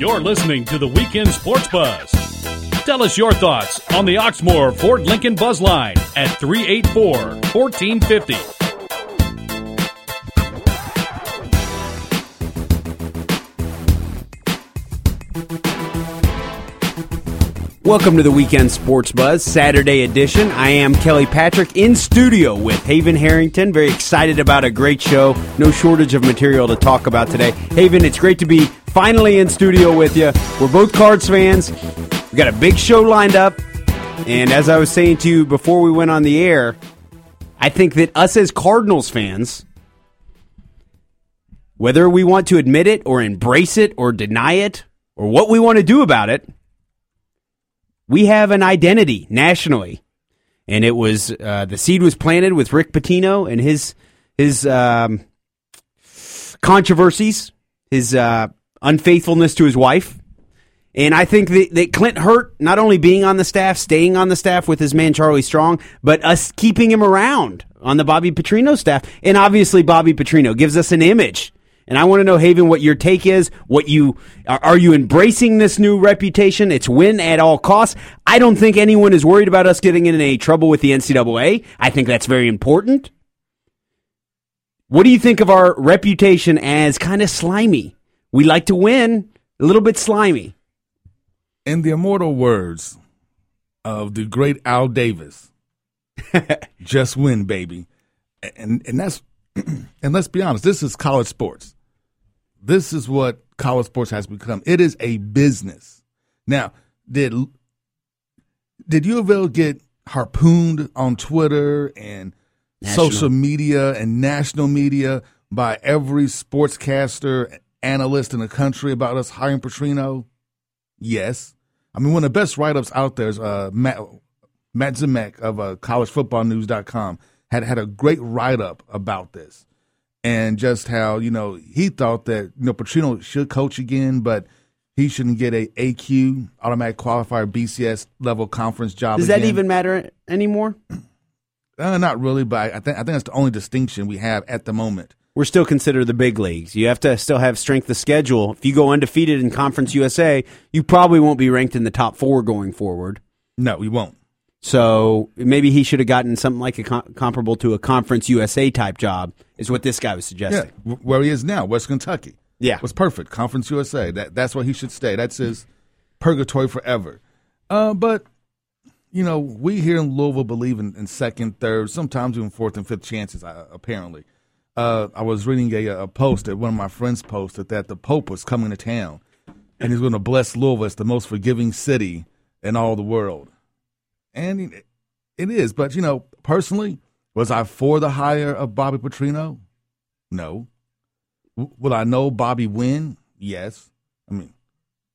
You're listening to the Weekend Sports Buzz. Tell us your thoughts on the Oxmoor Ford Lincoln Buzz Line at 384 1450. Welcome to the Weekend Sports Buzz, Saturday edition. I am Kelly Patrick in studio with Haven Harrington. Very excited about a great show. No shortage of material to talk about today. Haven, it's great to be finally in studio with you. We're both Cards fans. We got a big show lined up. And as I was saying to you before we went on the air, I think that us as Cardinals fans, whether we want to admit it or embrace it or deny it or what we want to do about it, we have an identity nationally, and it was uh, the seed was planted with Rick Pitino and his his um, controversies, his uh, unfaithfulness to his wife, and I think that, that Clint Hurtt, not only being on the staff, staying on the staff with his man Charlie Strong, but us keeping him around on the Bobby Petrino staff, and obviously Bobby Petrino gives us an image and I want to know, Haven, what your take is. What you are, are you embracing this new reputation? It's win at all costs. I don't think anyone is worried about us getting in any trouble with the NCAA. I think that's very important. What do you think of our reputation as kind of slimy? We like to win, a little bit slimy. In the immortal words of the great Al Davis, just win, baby. And and that's and let's be honest, this is college sports this is what college sports has become. It is a business. Now, did did U of L get harpooned on Twitter and national. social media and national media by every sportscaster analyst in the country about us hiring Petrino? Yes. I mean, one of the best write ups out there is uh, Matt, Matt Zemek of uh, collegefootballnews.com had had a great write up about this and just how you know he thought that you know Petrino should coach again, but he shouldn't get a AQ automatic qualifier BCS level conference job. Does again. that even matter anymore? Uh, not really, but I think I think that's the only distinction we have at the moment. We're still considered the big leagues. You have to still have strength of schedule. If you go undefeated in Conference USA, you probably won't be ranked in the top four going forward. No, we won't. So maybe he should have gotten something like a com- comparable to a Conference USA type job, is what this guy was suggesting. Yeah, where he is now, West Kentucky. Yeah, was perfect. Conference USA. That that's where he should stay. That's his purgatory forever. Uh, but you know, we here in Louisville believe in, in second, third, sometimes even fourth and fifth chances. Uh, apparently, uh, I was reading a, a post that one of my friends posted that the Pope was coming to town, and he's going to bless Louisville as the most forgiving city in all the world and it is. But you know, personally, was I for the hire of Bobby Petrino? No. W- would I know Bobby win? Yes. I mean,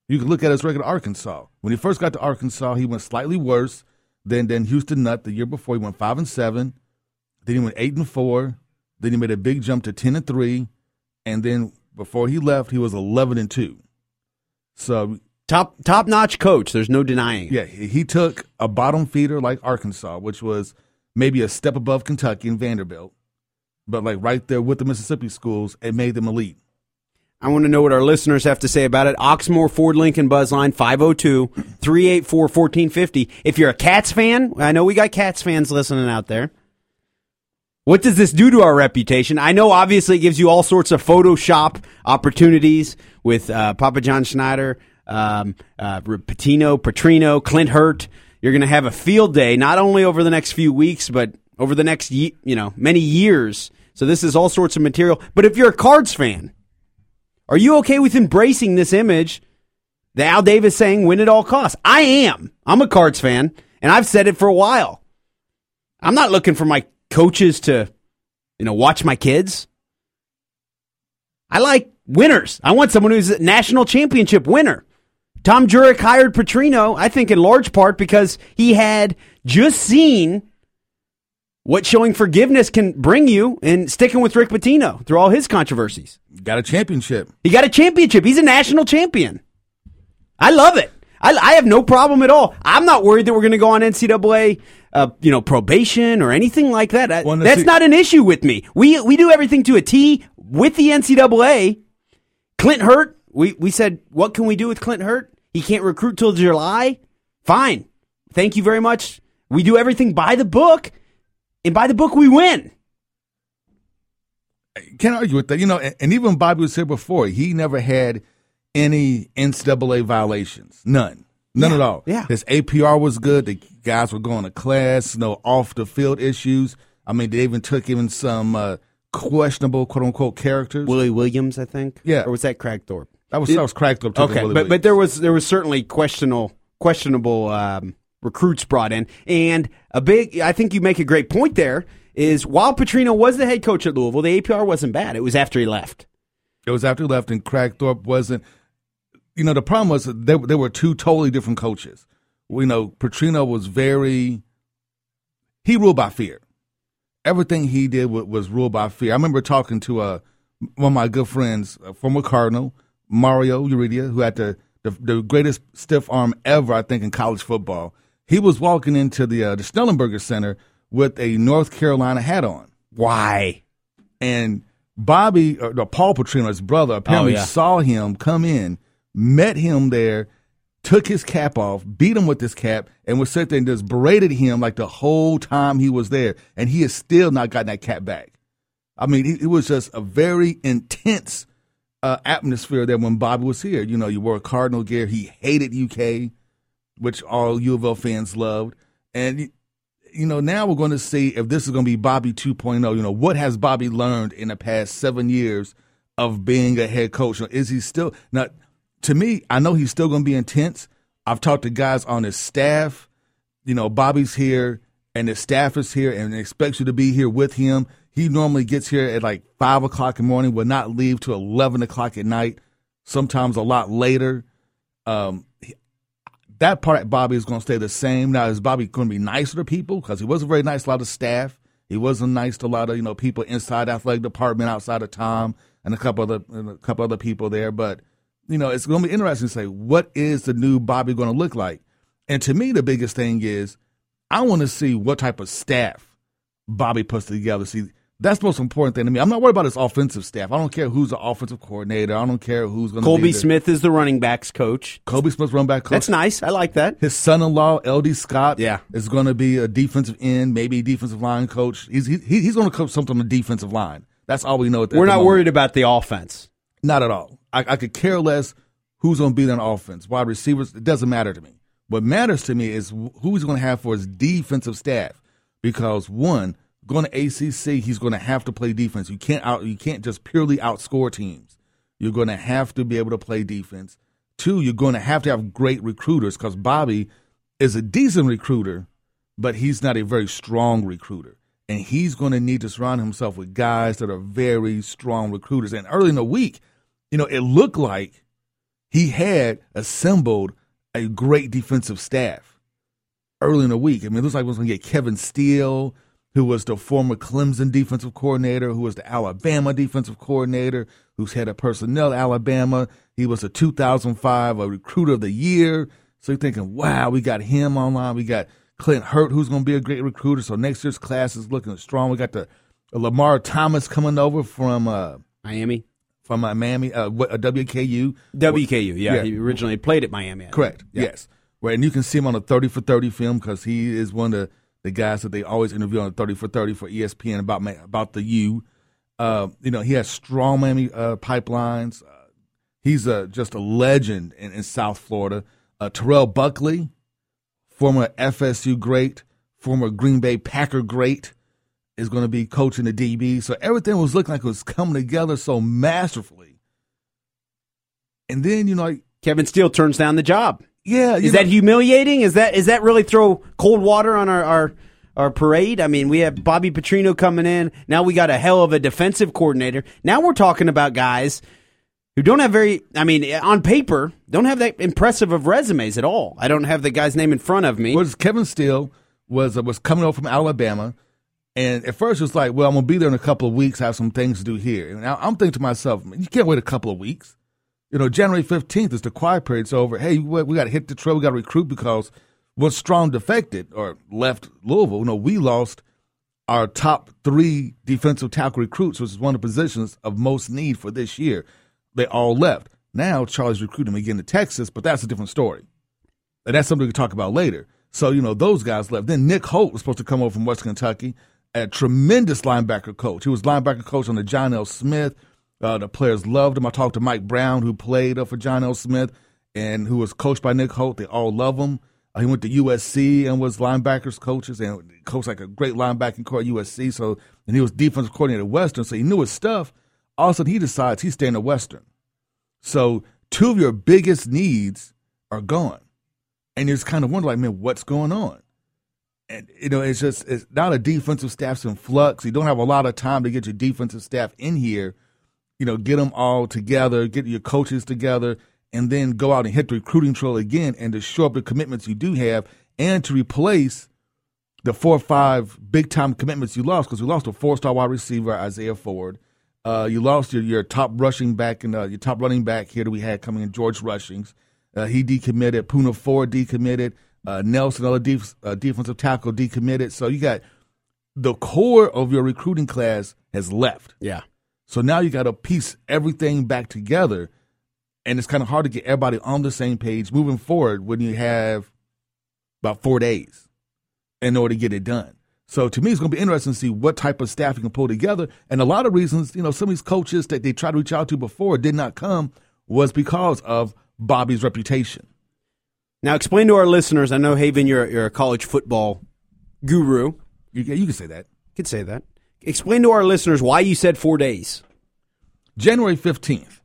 you can look at his record at Arkansas. When he first got to Arkansas, he went slightly worse than than Houston Nutt the year before. He went five and seven. Then he went eight and four. Then he made a big jump to ten and three, and then before he left, he was eleven and two. So Top top notch coach. There's no denying. Yeah, he took a bottom feeder like Arkansas, which was maybe a step above Kentucky and Vanderbilt, but like right there with the Mississippi schools, and made them elite. I want to know what our listeners have to say about it. Oxmoor Ford Lincoln Buzzline 502 384 1450. If you're a Cats fan, I know we got Cats fans listening out there. What does this do to our reputation? I know obviously it gives you all sorts of Photoshop opportunities with uh, Papa John Schnatter um, uh, Patino, Petrino, Clint Hurtt. You're going to have a field day not only over the next few weeks, but over the next ye- you know many years. So this is all sorts of material. But if you're a Cards fan, are you okay with embracing this image? The Al Davis saying win at all costs. I am. I'm a Cards fan, and I've said it for a while. I'm not looking for my coaches to, you know, watch my kids. I like winners. I want someone who's a national championship winner. Tom Jurich hired Petrino, I think in large part because he had just seen what showing forgiveness can bring you and sticking with Rick Pitino through all his controversies. Got a championship. He got a championship. He's a national champion. I love it. I, I have no problem at all. I'm not worried that we're going to go on NCAA, uh, you know, probation or anything like that. That's see- not an issue with me. We we do everything to a T with the NCAA. Clint Hurtt We we said, what can we do with Clint Hurtt? He can't recruit till July. Fine. Thank you very much. We do everything by the book, and by the book we win. Can't argue with that. You know, and, and even Bobby was here before. He never had any NCAA violations. None. None Yeah, at all. yeah. His APR was good. The guys were going to class. No off the field issues. I mean, they even took even some uh, questionable quote unquote characters. Willie Williams, I think. Yeah. Or was that Cragthorpe? that was that was cracked up. To Okay, but but there was there was certainly questionable questionable um, recruits brought in, and a big. I think you make a great point. There is while Petrino was the head coach at Louisville, the APR wasn't bad. It was after he left. It was after he left, and Crackthorpe wasn't. You know, the problem was there, there were two totally different coaches. We know Petrino was very. He ruled by fear. Everything he did was, was ruled by fear. I remember talking to uh, one of my good friends, a former Cardinal, Mario Urrutia, who had the, the the greatest stiff arm ever, I think, in college football. He was walking into the uh, the Schnellenberger Center with a North Carolina hat on Why? and Bobby, or no, Paul Petrino, his brother, apparently Oh, yeah. saw him come in, met him there, took his cap off, beat him with his cap, and was sitting there and just berated him like the whole time he was there. And he has still not gotten that cap back. I mean, it, was just a very intense uh, atmosphere there when Bobby was here. You know, you wore Cardinal gear. He hated UK, which all U of L fans loved. And you know, now we're going to see if this is going to be Bobby 2.0. You know, what has Bobby learned in the past seven years of being a head coach? Is he still now? To me, I know he's still going to be intense. I've talked to guys on his staff. You know, Bobby's here and his staff is here and expects you to be here with him. He normally gets here at like five o'clock in the morning, will not leave till eleven o'clock at night. Sometimes a lot later. Um, that part of Bobby is going to stay the same. Now, is Bobby going to be nicer to people? Because he wasn't very nice to a lot of staff. He wasn't nice to a lot of you know people inside athletic department, outside of Tom, and a couple other and a couple other people there. But you know, it's going to be interesting to say what is the new Bobby going to look like. And to me, the biggest thing is I want to see what type of staff Bobby puts together. See, that's the most important thing to me. I'm not worried about his offensive staff. I don't care who's the offensive coordinator. I don't care who's going to Kolby be the- Smith is the running backs coach. Kolby Smith, running back coach. That's nice. I like that. His son-in-law, LD Scott, Yeah. is going to be a defensive end, maybe defensive line coach. He's he, he's going to coach something on the defensive line. That's all we know. At the, We're not moment. worried about the offense. Not at all. I, I could care less who's going to be on offense, wide receivers. It doesn't matter to me. What matters to me is wh- who he's going to have for his defensive staff. Because one, going to ACC, he's going to have to play defense. You can't out. You can't just purely outscore teams. You're going to have to be able to play defense. Two, you're going to have to have great recruiters because Bobby is a decent recruiter, but he's not a very strong recruiter. And he's going to need to surround himself with guys that are very strong recruiters. And early in the week, you know, it looked like he had assembled a great defensive staff early in the week. I mean, it looks like he was going to get Kevin Steele, who was the former Clemson defensive coordinator, who was the Alabama defensive coordinator, who's head of personnel at Alabama. He was a 2005 a recruiter of the year. So you're thinking, wow, we got him online. We got Clint Hurtt, who's going to be a great recruiter. So next year's class is looking strong. We got the Lamar Thomas coming over from uh, Miami. From uh, Miami, uh, what- uh, WKU. WKU. Yeah, Yeah. he originally played at Miami. Correct. Yeah. Yes. Right, and you can see him on a thirty for thirty film because he is one of the, the guys that they always interview on thirty for thirty for ESPN about about the U. Uh, you know, he has strong Miami uh, pipelines. Uh, he's uh, just a legend in, in South Florida. Uh, Terrell Buckley, former FSU great, former Green Bay Packer great, is going to be coaching the DB. So everything was looking like it was coming together so masterfully. And then you know, like, Kevin Steele turns down the job. yeah, Is know, that humiliating? Is that is that really throw cold water on our, our our parade? I mean, we have Bobby Petrino coming in. Now we got a hell of a defensive coordinator. Now we're talking about guys who don't have very I mean, on paper, don't have that impressive of resumes at all. I don't have the guy's name in front of me. was Kevin Steele was uh, was coming over from Alabama, and at first it was like, well, I'm gonna be there in a couple of weeks, have some things to do here. And now I'm thinking to myself, you can't wait a couple of weeks. You know, January 15th is the quiet period. It's over. Hey, we, we got to hit the trail. We got to recruit because once Strong defected or left Louisville, you know, we lost our top three defensive tackle recruits, which is one of the positions of most need for this year. They all left. Now Charlie's recruiting again to Texas, but that's a different story. And that's something we can talk about later. So, you know, those guys left. Then Nick Holt was supposed to come over from West Kentucky, a tremendous linebacker coach. He was linebacker coach on the John L. Smith. Uh, the players loved him. I talked to Mike Brown, who played uh, for John L. Smith and who was coached by Nick Holt. They all love him. Uh, he went to USC and was linebackers coaches and coached like a great linebacking core at USC. So, and he was defensive coordinator at Western, so he knew his stuff. All of a sudden, he decides he's staying at Western. So, two of your biggest needs are gone and you just kind of wonder, like, man, what's going on? And you know, it's just it's not a defensive staff's in flux. You don't have a lot of time to get your defensive staff in here. You know, get them all together, get your coaches together, and then go out and hit the recruiting trail again, and to show up the commitments you do have, and to replace the four or five big time commitments you lost because we lost a four star wide receiver Isaiah Ford. Uh, you lost your, your top rushing back and uh, your top running back here that we had coming in George Rushings. Uh, he decommitted. Poona Ford decommitted. Uh, Nelson, other def- uh, defensive tackle, decommitted. So you got the core of your recruiting class has left. Yeah. So now you got to piece everything back together, and it's kind of hard to get everybody on the same page moving forward when you have about four days in order to get it done. So to me, it's going to be interesting to see what type of staff you can pull together. And a lot of reasons, you know, some of these coaches that they tried to reach out to before did not come was because of Bobby's reputation. Now, explain to our listeners. I know Haven, you're you're a college football guru. You, you can say that. You could say that. Explain to our listeners why you said four days. January fifteenth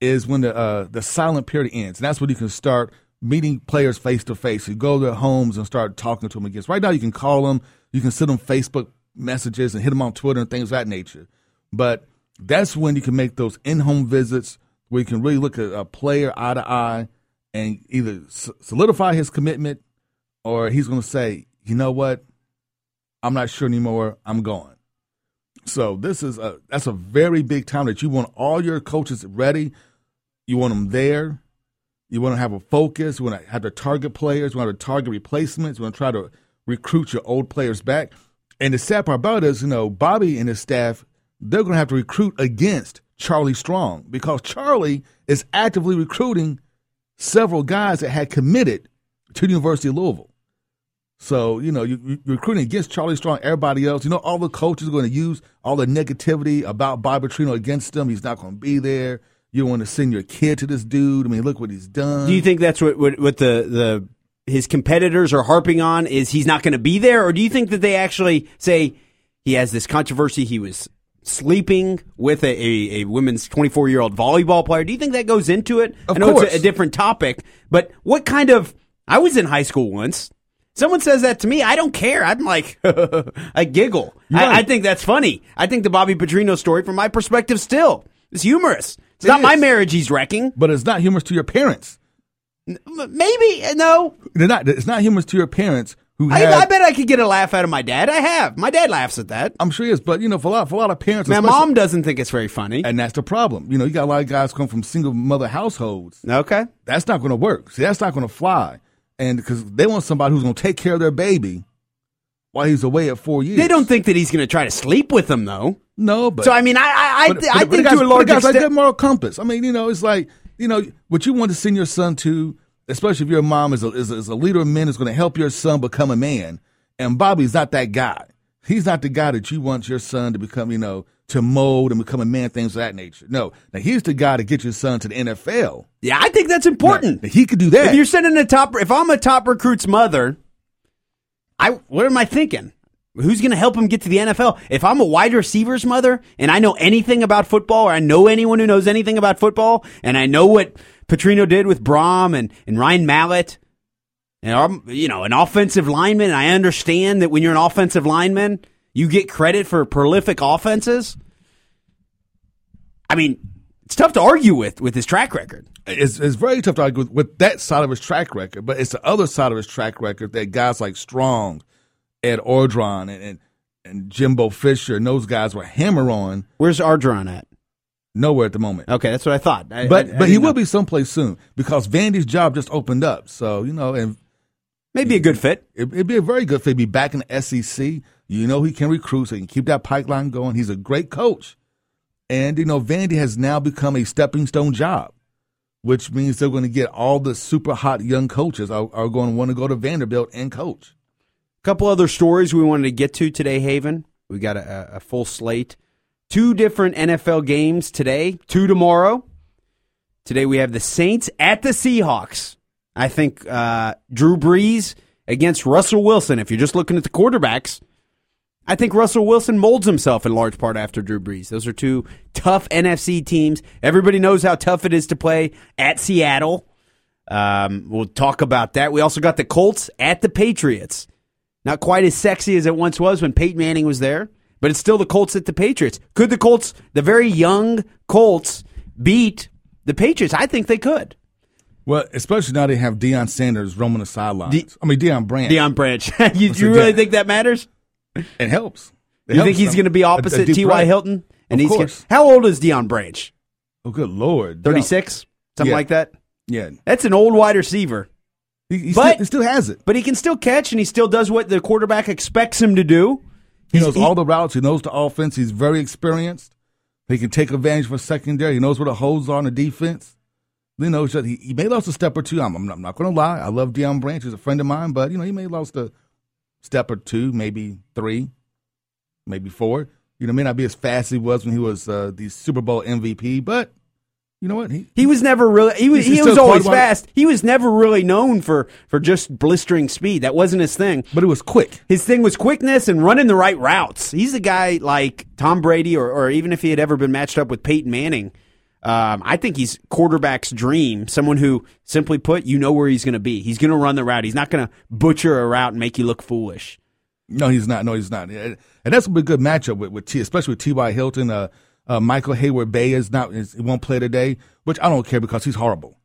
is when the uh, the silent period ends, and that's when you can start meeting players face to face. You go to their homes and start talking to them again. Right now, you can call them, you can send them Facebook messages and hit them on Twitter and things of that nature. But that's when you can make those in home visits where you can really look at a player eye to eye and either solidify his commitment or he's going to say, you know what, I'm not sure anymore. I'm going. So this is a that's a very big time that you want all your coaches ready. You want them there. You want to have a focus. You want to have to target players. You want to target replacements. You want to try to recruit your old players back. And the sad part about it is, you know, Bobby and his staff, they're going to have to recruit against Charlie Strong because Charlie is actively recruiting several guys that had committed to the University of Louisville. So, you know, you, are recruiting against Charlie Strong, everybody else. You know, all the coaches are going to use all the negativity about Bobby Petrino against him. He's not going to be there. You want to send your kid to this dude. I mean, look what he's done. Do you think that's what, what, what the, the his competitors are harping on is he's not going to be there? Or do you think that they actually say he has this controversy? He was sleeping with a, a, a women's 24 year old volleyball player. Do you think that goes into it? Of I know course. it's a, a different topic, but what kind of, I was in high school once. Someone says that to me, I don't care. I'm like, I giggle. I, I, think that's funny. I think the Bobby Petrino story, from my perspective, still is humorous. It's it not is. my marriage he's wrecking. But it's not humorous to your parents. Maybe uh, no. They're not. It's not humorous to your parents who I. I bet I could get a laugh out of my dad. I have. My dad laughs at that. I'm sure he is, but you know, for a lot, for a lot of parents, My mom doesn't think it's very funny. and that's the problem. You know, you got a lot of guys come from single mother households. Okay. That's not going to work. See, that's not going to fly. And because they want somebody who's going to take care of their baby while he's away at four years. They don't think that he's going to try to sleep with them, though. No, but So I mean, I I, I, but- I but think guys- to a but large guys like extent. that moral compass. I mean, you know, it's like you know what you want to send your son to, especially if your mom is a, is a, is a leader of men, is going to help your son become a man. And Bobby's not that guy. He's not the guy that you want your son to become. You know, to mold and become a man, things of that nature. No, now he's the guy to get your son to the NFL. yeah, I think that's important. Now, he could do that. If you're sending a top, if I'm a top recruit's mother, I what am I thinking? Who's going to help him get to the NFL? If I'm a wide receiver's mother and I know anything about football, or I know anyone who knows anything about football, and I know what Petrino did with Brohm and, and Ryan Mallett, and I'm, you know, an offensive lineman, and I understand that when you're an offensive lineman, you get credit for prolific offenses. I mean, it's tough to argue with with his track record. it's, it's very tough to argue with, with that side of his track record, but it's the other side of his track record that guys like Strong, Ed Orgeron, and, and, and Jimbo Fisher and those guys were hammer on Where's Orgeron at? Nowhere at the moment. Okay, that's what I thought. I- But I- I but he didn't will be someplace soon because Vandy's job just opened up. So you know, and maybe a good fit. it, it'd be a very good fit. Be back in the SEC. You know, he can recruit, so he can keep that pipeline going. He's a great coach, and you know, Vandy has now become a stepping stone job. which means they're going to get all the super hot young coaches are, are going to want to go to Vanderbilt and coach. A couple other stories we wanted to get to today, Haven. We got a, a full slate. Two different NFL games today, two tomorrow. Today we have the Saints at the Seahawks. I think uh, Drew Brees against Russell Wilson. If you're just looking at the quarterbacks, I think Russell Wilson molds himself in large part after Drew Brees. Those are two tough NFC teams. Everybody knows how tough it is to play at Seattle. Um, we'll talk about that. We also got the Colts at the Patriots. Not quite as sexy as it once was when Peyton Manning was there, but it's still the Colts at the Patriots. Could the Colts, the very young Colts, beat the Patriots? I think they could. Well, especially now they have Deion Sanders roaming the sidelines. De- I mean, Deion Branch. Deion Branch. you, you really think that matters? It helps. It you helps think he's going to be opposite T.Y. Hilton? And of he's course. Gonna, how old is Deion Branch? Oh, good lord, thirty six, something yeah. like that. Yeah, that's an old wide receiver. He, he, but, still, he still has it. But he can still catch, and he still does what the quarterback expects him to do. He knows all the routes. He knows the offense. He's very experienced. He can take advantage for secondary. He knows where the holes are on the defense. You know, he, he may lost a step or two. I'm, I'm not, not going to lie. I love Deion Branch. He's a friend of mine, but you know, he may lost a step or two, maybe three, maybe four. You know, may not be as fast as he was when he was uh, the Super Bowl MVP, but you know what? He, he was never really he was he was always fast. He was never really known for for just blistering speed. That wasn't his thing. But it was quick. His thing was quickness and running the right routes. He's a guy like Tom Brady or or even if he had ever been matched up with Peyton Manning. Um, I think he's quarterback's dream. Someone who, simply put, you know where he's going to be. He's going to run the route. He's not going to butcher a route and make you look foolish. No, he's not. No, he's not. And that's a good matchup with, with T, especially with T.Y. Hilton. Uh, uh, Michael Heyward-Bey is not. Is, won't play today, which I don't care because he's horrible.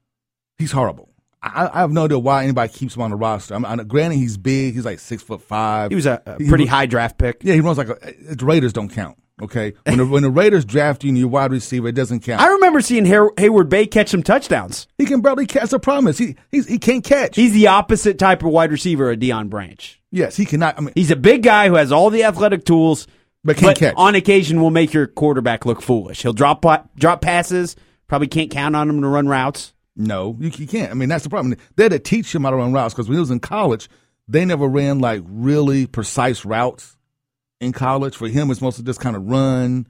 He's horrible. I, I have no idea why anybody keeps him on the roster. I'm, I'm, granted, he's big. He's like six foot five. He was a, a pretty he, high draft pick. Yeah, he runs like a, the Raiders don't count. Okay, when the, when the Raiders draft you and your wide receiver, it doesn't count. I remember seeing Hay- Heyward-Bey catch some touchdowns. He can barely catch. a promise. he he's, he can't catch. He's the opposite type of wide receiver of Deion Branch. Yes, he cannot. I mean, he's a big guy who has all the athletic tools, but can't but catch. On occasion, will make your quarterback look foolish. He'll drop drop passes. Probably can't count on him to run routes. No, you, you can't. I mean, that's the problem. They had to teach him how to run routes because when he was in college, they never ran like really precise routes in college. For him, it's mostly just kind of run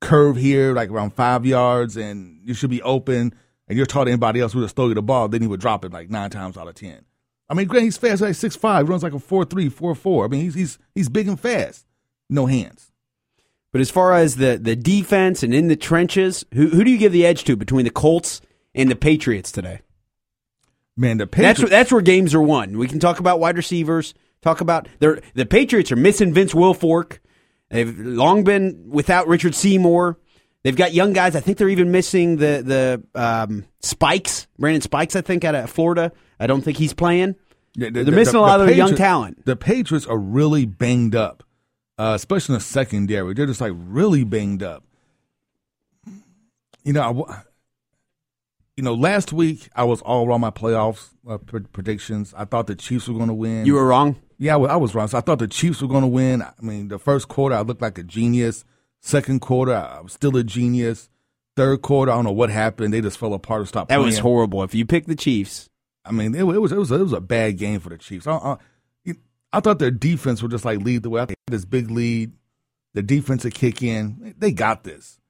curve here, like around five yards, and you should be open. And you're taught anybody else who just throw you the ball, then he would drop it like nine times out of ten. I mean, Grant, he's fast, like six five, runs like a four three, four four. I mean, he's he's he's big and fast. No hands. But as far as the the defense and in the trenches, who who do you give the edge to between the Colts and the Patriots today? Man, the Patriots. That's where, that's where games are won. We can talk about wide receivers. Talk about the the Patriots are missing Vince Wilfork. They've long been without Richard Seymour. They've got young guys. I think they're even missing the the um, Spikes, Brandon Spikes. I think out of Florida. I don't think he's playing. Yeah, the, they're missing the, a lot of their young talent. The Patriots are really banged up, uh, especially in the secondary. They're just like really banged up. You know, I, you know, last week I was all wrong my playoffs uh, predictions. I thought the Chiefs were going to win. You were wrong. Yeah, I was wrong. So I thought the Chiefs were going to win. I mean, the first quarter, I looked like a genius. Second quarter, I was still a genius. Third quarter, I don't know what happened. They just fell apart and stopped. That playing. was horrible. If you pick the Chiefs, I mean, it, it, was it was it was a bad game for the Chiefs. I, I, I thought their defense would just like lead the way. I had this big lead. The defense would kick in. They got this,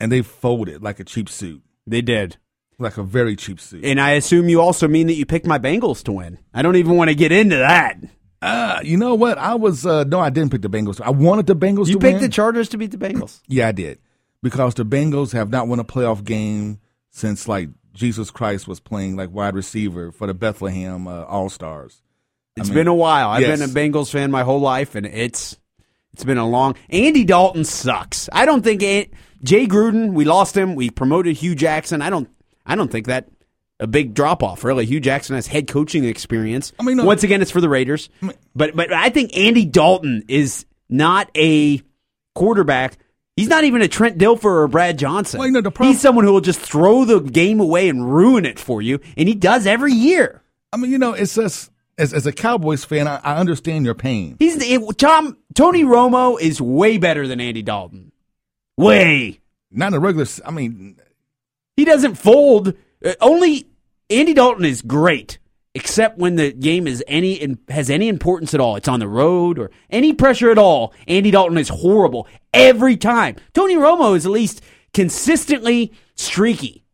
and they folded like a cheap suit. They did like a very cheap suit. And I assume you also mean that you picked my Bengals to win. I don't even want to get into that. Uh, you know what? I was uh, no, I didn't pick the Bengals. I wanted the Bengals. You picked win. the Chargers to beat the Bengals. Yeah, I did because the Bengals have not won a playoff game since like Jesus Christ was playing like wide receiver for the Bethlehem uh, All Stars. It's I mean, been a while. I've been a Bengals fan my whole life, and it's it's been a long. Andy Dalton sucks. I don't think it, Jay Gruden. We lost him. We promoted Hue Jackson. I don't. I don't think that a big drop off. Really, Hue Jackson has head coaching experience. I mean, no, once again, it's for the Raiders. I mean, but but I think Andy Dalton is not a quarterback. He's not even a Trent Dilfer or Brad Johnson. Well, you know, problem, He's someone who will just throw the game away and ruin it for you, and he does every year. I mean, you know, it's just as as a Cowboys fan, I, I understand your pain. He's it, Tom Tony Romo is way better than Andy Dalton. Way. Not in a regular. I mean, he doesn't fold Uh, only Andy Dalton is great, except when the game is any has any importance at all. It's on the road or any pressure at all. Andy Dalton is horrible every time. Tony Romo is at least consistently streaky.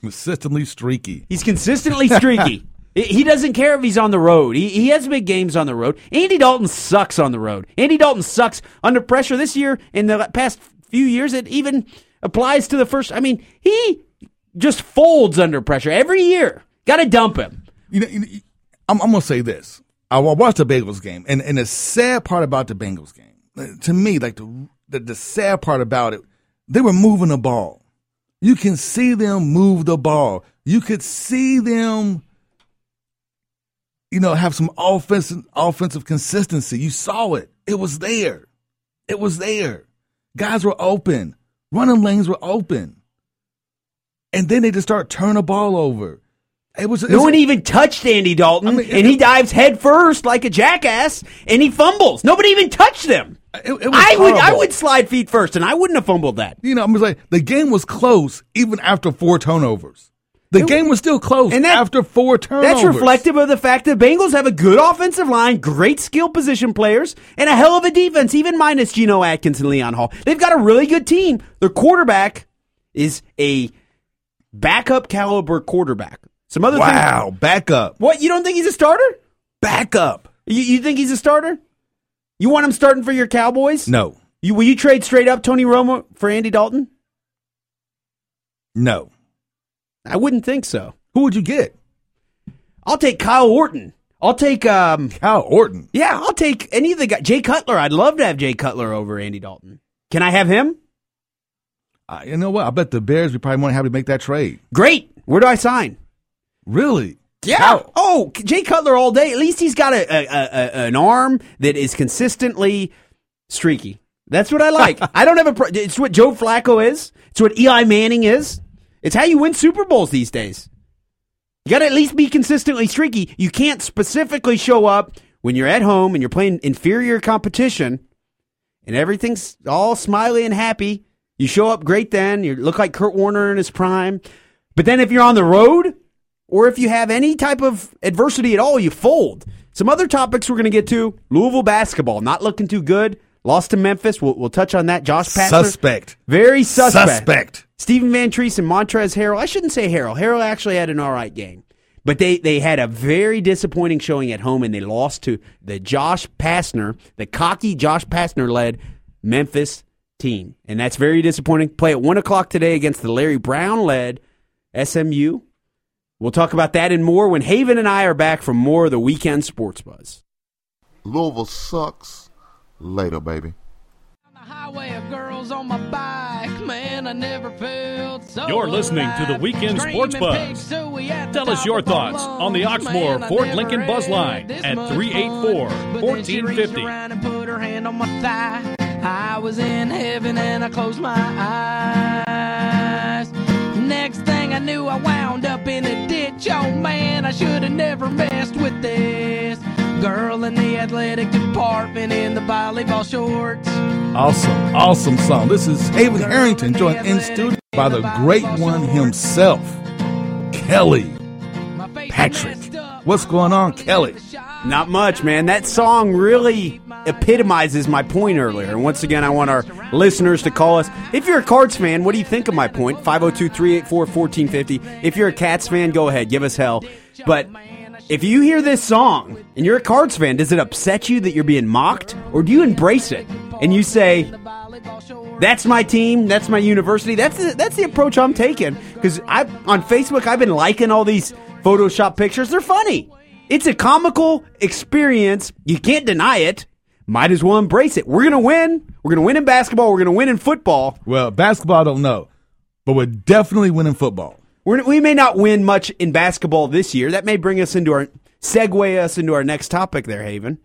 Consistently streaky. He's consistently streaky. He doesn't care if he's on the road. He, he has big games on the road. Andy Dalton sucks on the road. Andy Dalton sucks under pressure this year. In the past few years, it even applies to the first. I mean, he just folds under pressure every year. Got to dump him. You know, you know I'm, I'm going to say this. I watched the Bengals game, and, and the sad part about the Bengals game, to me, like the, the, the sad part about it, they were moving the ball. You can see them move the ball. You could see them you know, have some offensive offensive consistency. You saw it. It was there. It was there. Guys were open. Running lanes were open. And then they just start turning the ball over. It was, it no was, one even touched Andy Dalton, I mean, and he dives head first like a jackass, and he fumbles. Nobody even touched him. It, it I would I would slide feet first, and I wouldn't have fumbled that. You know, I'm like the game was close even after four turnovers. The it, game was still close and that, after four turnovers. That's reflective of the fact that Bengals have a good offensive line, great skill position players, and a hell of a defense, even minus Geno Atkins and Leon Hall. They've got a really good team. Their quarterback is a backup caliber quarterback. Some other wow, things, backup. What you don't think he's a starter? Backup. You, you think he's a starter? You want him starting for your Cowboys? No. You will you trade straight up Tony Romo for Andy Dalton? No. I wouldn't think so. Who would you get? I'll take Kyle Orton. I'll take um Kyle Orton. Yeah, I'll take any of the guys. Jay Cutler. I'd love to have Jay Cutler over Andy Dalton. Can I have him? Uh, you know what? I bet the Bears would probably want to have to make that trade. Great. Where do I sign? Really? Yeah. How? Oh, Jay Cutler all day. At least he's got a, a, a, an arm that is consistently streaky. That's what I like. I don't have a. Pro- it's what Joe Flacco is. It's what Eli Manning is. It's how you win Super Bowls these days. You got to at least be consistently streaky. You can't specifically show up when you're at home and you're playing inferior competition and everything's all smiley and happy. You show up great then. You look like Kurt Warner in his prime. But then if you're on the road or if you have any type of adversity at all, you fold. Some other topics we're going to get to Louisville basketball, not looking too good. Lost to Memphis. We'll, we'll touch on that. Josh Pastner. Suspect. Very suspect. Suspect. Stephen Van Treese and Montrezl Harrell. I shouldn't say Harrell. Harrell actually had an all right game. But they, they had a very disappointing showing at home, and they lost to the Josh Pastner, the cocky Josh Pastner led Memphis team. And that's very disappointing. Play at 1 o'clock today against the Larry Brown led SMU. We'll talk about that and more when Haven and I are back from more of the weekend sports buzz. Louisville sucks. Later, baby. You're listeling to the Weekend Sports Buzz. Tell us your thoughts on the Oxmoor Ford Lincoln Buzz Line at 384 1450. I was in heaven and I closed my eyes. Next thing I knew, I wound up in a ditch. Oh man, I should have never messed with this girl in the athletic department in the volleyball shorts. Awesome, awesome song. This is Haven Harrington, joined in studio by the great one himself, Kelly Patrick. What's going on, Kelly? Not much, man. That song really epitomizes my point earlier. And once again, I want our listeners to call us. If you're a Cards fan, what do you think of my point? 502 384 1450. If you're a Cats fan, go ahead, give us hell. But if you hear this song and you're a Cards fan, does it upset you that you're being mocked? Or do you embrace it and you say, that's my team, that's my university? That's the, that's the approach I'm taking. Because I on Facebook, I've been liking all these Photoshop pictures. They're funny. It's a comical experience. You can't deny it. Might as well embrace it. We're going to win. We're going to win in basketball. We're going to win in football. Well, basketball, I don't know. But we're definitely winning football. We're, we may not win much in basketball this year. That may bring us into our segue us into our next topic there, Haven.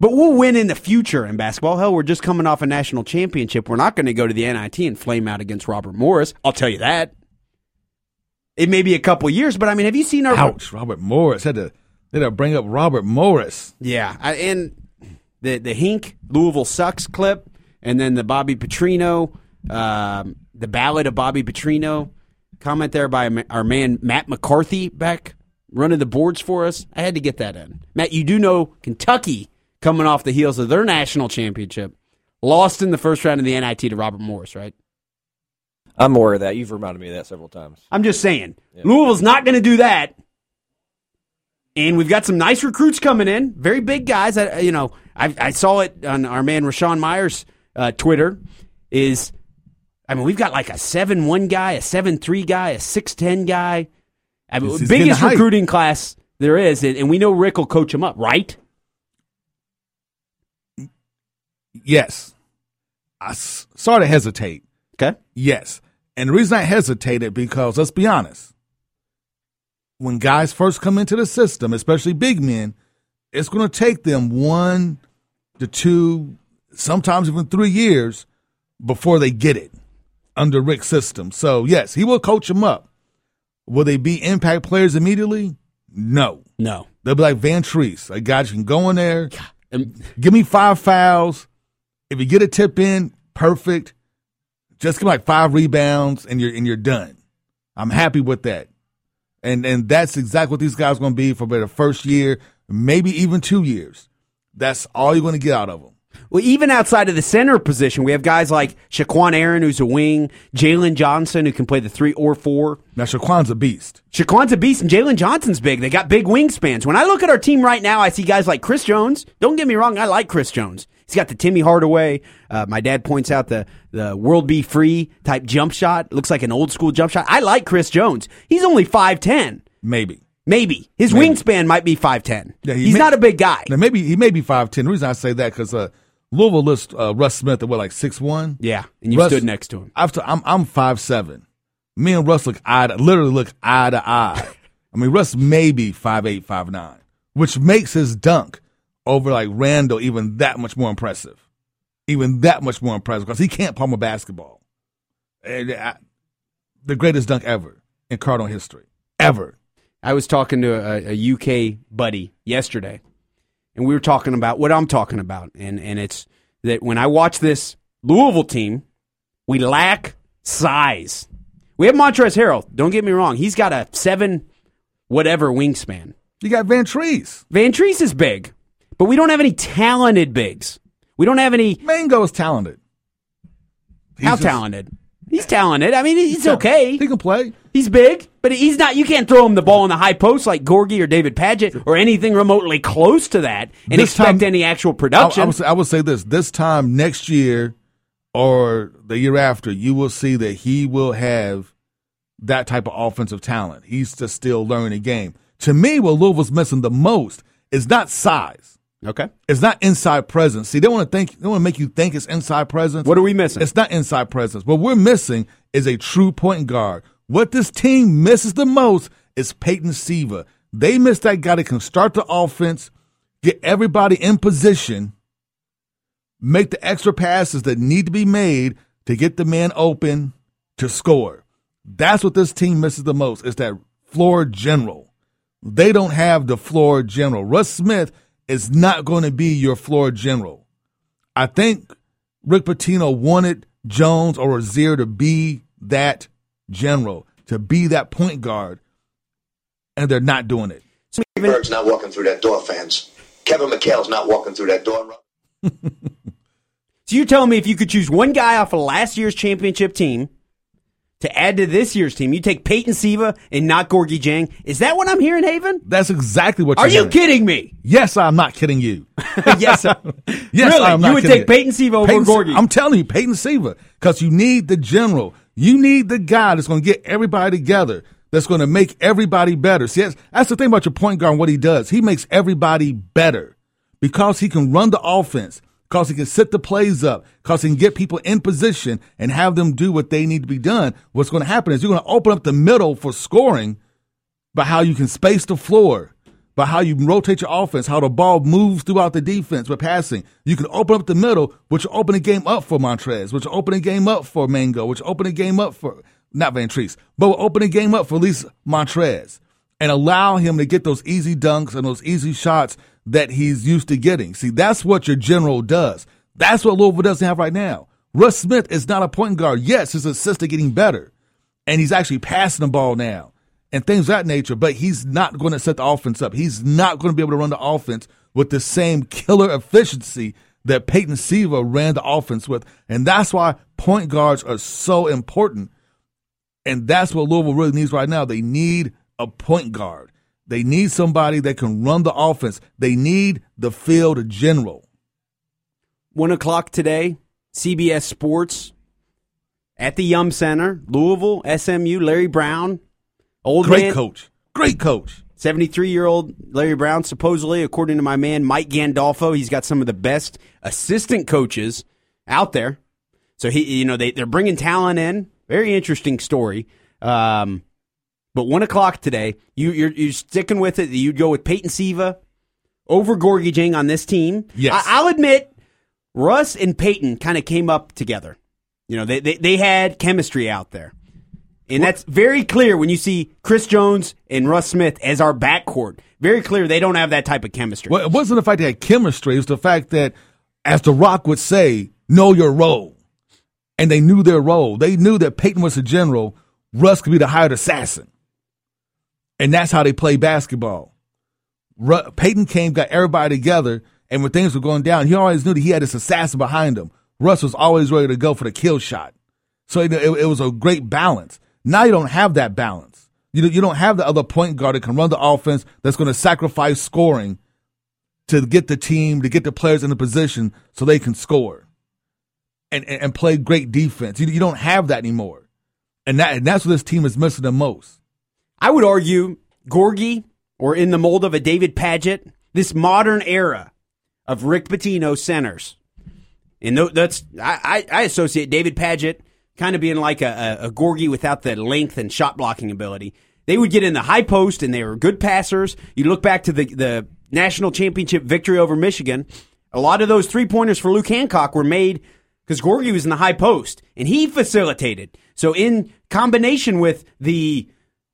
But we'll win in the future in basketball. Hell, we're just coming off a national championship. We're not going to go to the NIT and flame out against Robert Morris. I'll tell you that. It may be a couple years, but I mean, have you seen our? Ouch! Robert Morris had to had to bring up Robert Morris. Yeah, I, and the the Hink Louisville sucks clip, and then the Bobby Petrino, um, the ballad of Bobby Petrino comment there by our man Matt McCarthy back running the boards for us. I had to get that in. Matt, you do know Kentucky coming off the heels of their national championship lost in the first round of the NIT to Robert Morris, right? I'm aware of that. You've reminded me of that several times. I'm just saying, Louisville's not going to do that. And we've got some nice recruits coming in, very big guys. I, you know, I, I saw it on our man Rashawn Myers' uh, Twitter. Is I mean, we've got like a seven one guy, a seven three guy, a six ten guy. I mean, biggest recruiting class there is, and and we know Rick will coach them up, right? Yes. I sort of hesitate. Okay. Yes. And the reason I hesitated because let's be honest. When guys first come into the system, especially big men, it's going to take them one to two, sometimes even three years before they get it under Rick's system. So, yes, he will coach them up. Will they be impact players immediately? No. No. They'll be like Van Treese, a guy you can go in there, Um, give me five fouls. If you get a tip in, perfect. Just give me like five rebounds and you're and you're done. I'm happy with that. And and that's exactly what these guys are going to be for the first year, maybe even two years. That's all you're going to get out of them. Well, even outside of the center position, we have guys like Shaquan Aaron, who's a wing, Jalen Johnson, who can play the three or four. Now Shaquan's a beast. Shaquan's a beast and Jalen Johnson's big. They got big wingspans. When I look at our team right now, I see guys like Chris Jones. Don't get me wrong, I like Chris Jones. He's got the Timmy Hardaway. Uh, my dad points out the the World B. Free type jump shot. Looks like an old school jump shot. I like Chris Jones. He's only five ten, Maybe. maybe. His Maybe. wingspan might be five ten. Yeah, he He's may- not a big guy. Maybe he may be five ten. The reason I say that because uh, Louisville lists uh, Russ Smith at what like six one. Yeah, and you Russ- stood next to him. I've t- I'm I'm five seven. Me and Russ look eye to, literally look eye to eye. I mean, Russ may be five eight, five nine, which makes his dunk over like Randall even that much more impressive. Even that much more impressive because he can't palm a basketball. And I, the greatest dunk ever in Cardinal history, ever. I was talking to a, a UK buddy yesterday, and we were talking about what I'm talking about, and and it's that when I watch this Louisville team, we lack size. We have Montrezl Harrell. Don't get me wrong; he's got a seven, whatever wingspan. You got Van Treese. Van Treese is big, but we don't have any talented bigs. We don't have any. Mango is talented. He's how just- talented? He's talented. I mean, he's ta- okay. He can play. He's big, but he's not. You can't throw him the ball in the high post like Gorgui or David Paget or anything remotely close to that and This expect time- any actual production. I, would say, I would say this: this time next year or the year after, you will see that he will have that type of offensive talent. He's just still learning the game. To me, what Louisville's missing the most is not size. okay. It's not inside presence. See, they want to think they want to make you think it's inside presence. What are we missing? It's not inside presence. What we're missing is a true point guard. What this team misses the most is Peyton Siva. They miss that guy that can start the offense, get everybody in position, make the extra passes that need to be made to get the man open to score. That's what this team misses the most is that floor general. They don't have the floor general. Russ Smith is not going to be your floor general. I think Rick Pitino wanted Jones or Rozier to be that general, to be that point guard, and they're not doing it. Berg's not walking through that door, fans. Kevin McHale's not walking through that door. So you're telling me if you could choose one guy off of last year's championship team to add to this year's team, you take Peyton Siva and not Gorgui Dieng. Is that what I'm hearing, Haven? That's exactly what Are you're you hearing. kidding me? Yes, I'm not kidding you. yes. sir. Yes, really? I'm not you would kidding take Peyton Siva over Peyton- Gorgie? I'm telling you, Peyton Siva, because you need the general. You need the guy that's going to get everybody together. That's going to make everybody better. See, that's, that's the thing about your point guard and what he does. He makes everybody better because he can run the offense, because he can set the plays up, because he can get people in position and have them do what they need to be done. What's going to happen is you're going to open up the middle for scoring by how you can space the floor, by how you rotate your offense, how the ball moves throughout the defense with passing. You can open up the middle, which will open the game up for Montrez, which will open the game up for Mango, which will open the game up for not Van Treese, but will open the game up for at least Montrez and allow him to get those easy dunks and those easy shots that he's used to getting. See, that's what your general does. That's what Louisville doesn't have right now. Russ Smith is not a point guard. Yes, his assists are getting better. and he's actually passing the ball now and things of that nature. But he's not going to set the offense up. He's not going to be able to run the offense with the same killer efficiency that Peyton Siva ran the offense with, and that's why point guards are so important. And that's what Louisville really needs right now. They need a point guard. They need somebody that can run the offense. They need the field general. One o'clock today, CBS Sports at the Yum Center, Louisville, SMU, Larry Brown, old Great man, coach. Great coach. 73 year old Larry Brown, supposedly, according to my man Mike Gandolfo, he's got some of the best assistant coaches out there. So he, you know, they, they're bringing talent in. Very interesting story. Um, but one o'clock today, you, you're, you're sticking with it. You'd go with Peyton Siva over Gorgui Dieng on this team. Yes. I, I'll admit, Russ and Peyton kind of came up together. You know, they, they, they had chemistry out there. And that's very clear when you see Chris Jones and Russ Smith as our backcourt. Very clear they don't have that type of chemistry. Well, it wasn't the fact they had chemistry. It was the fact that, as The Rock would say, know your role. And they knew their role. They knew that Peyton was the general, Russ could be the hired assassin. And that's how they play basketball. Ru- Peyton came, got everybody together, and when things were going down, he always knew that he had this assassin behind him. Russ was always ready to go for the kill shot. So it, it, it was a great balance. Now you don't have that balance. You, you don't have the other point guard that can run the offense that's going to sacrifice scoring to get the team, to get the players in the position so they can score and, and, and play great defense. You, you don't have that anymore. And, that, and that's what this team is missing the most. I would argue Gorgui, or in the mold of a David Padgett, this modern era of Rick Pitino centers. And that's I, I I associate David Padgett kind of being like a, a, a Gorgui without the length and shot blocking ability. They would get in the high post and they were good passers. You look back to the the national championship victory over Michigan. A lot of those three pointers for Luke Hancock were made because Gorgui was in the high post and he facilitated. So in combination with the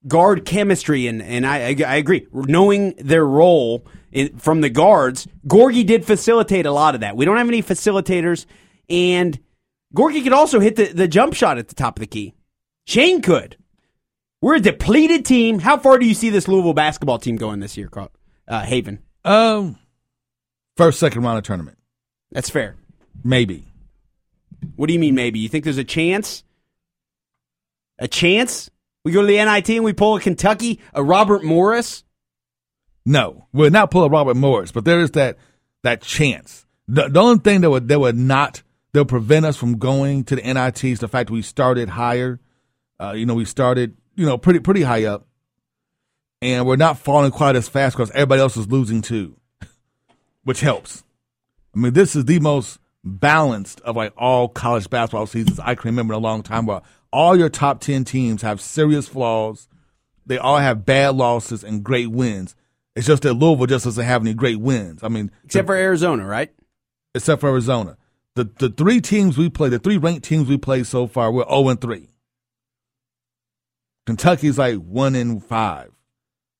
guard chemistry, and, and I, I, agree, knowing their role in, from the guards, Gorgui did facilitate a lot of that. We don't have any facilitators, and Gorgui could also hit the, the jump shot at the top of the key. Chane could. We're a depleted team. How far do you see this Louisville basketball team going this year, Carl- uh, Haven? Um, first, second round of tournament, That's fair. maybe. What do you mean, maybe? You think there's a chance? A chance? We go to the NIT and we pull a Kentucky, a Robert Morris? No, we're not pulling a Robert Morris, but there is that that chance. The, the only thing that would that would not would prevent us from going to the NITs. the fact we started higher. Uh, you know, we started you know pretty pretty high up, and we're not falling quite as fast because everybody else is losing too, which helps. I mean, this is the most balanced of like all college basketball seasons I can remember in a long time. Where all your top ten teams have serious flaws, they all have bad losses and great wins. It's just that Louisville just doesn't have any great wins. I mean, Except for Arizona, right? except for Arizona. The the three teams we play, the three ranked teams we played so far, we're 0 and 3. Kentucky's like 1 and 5,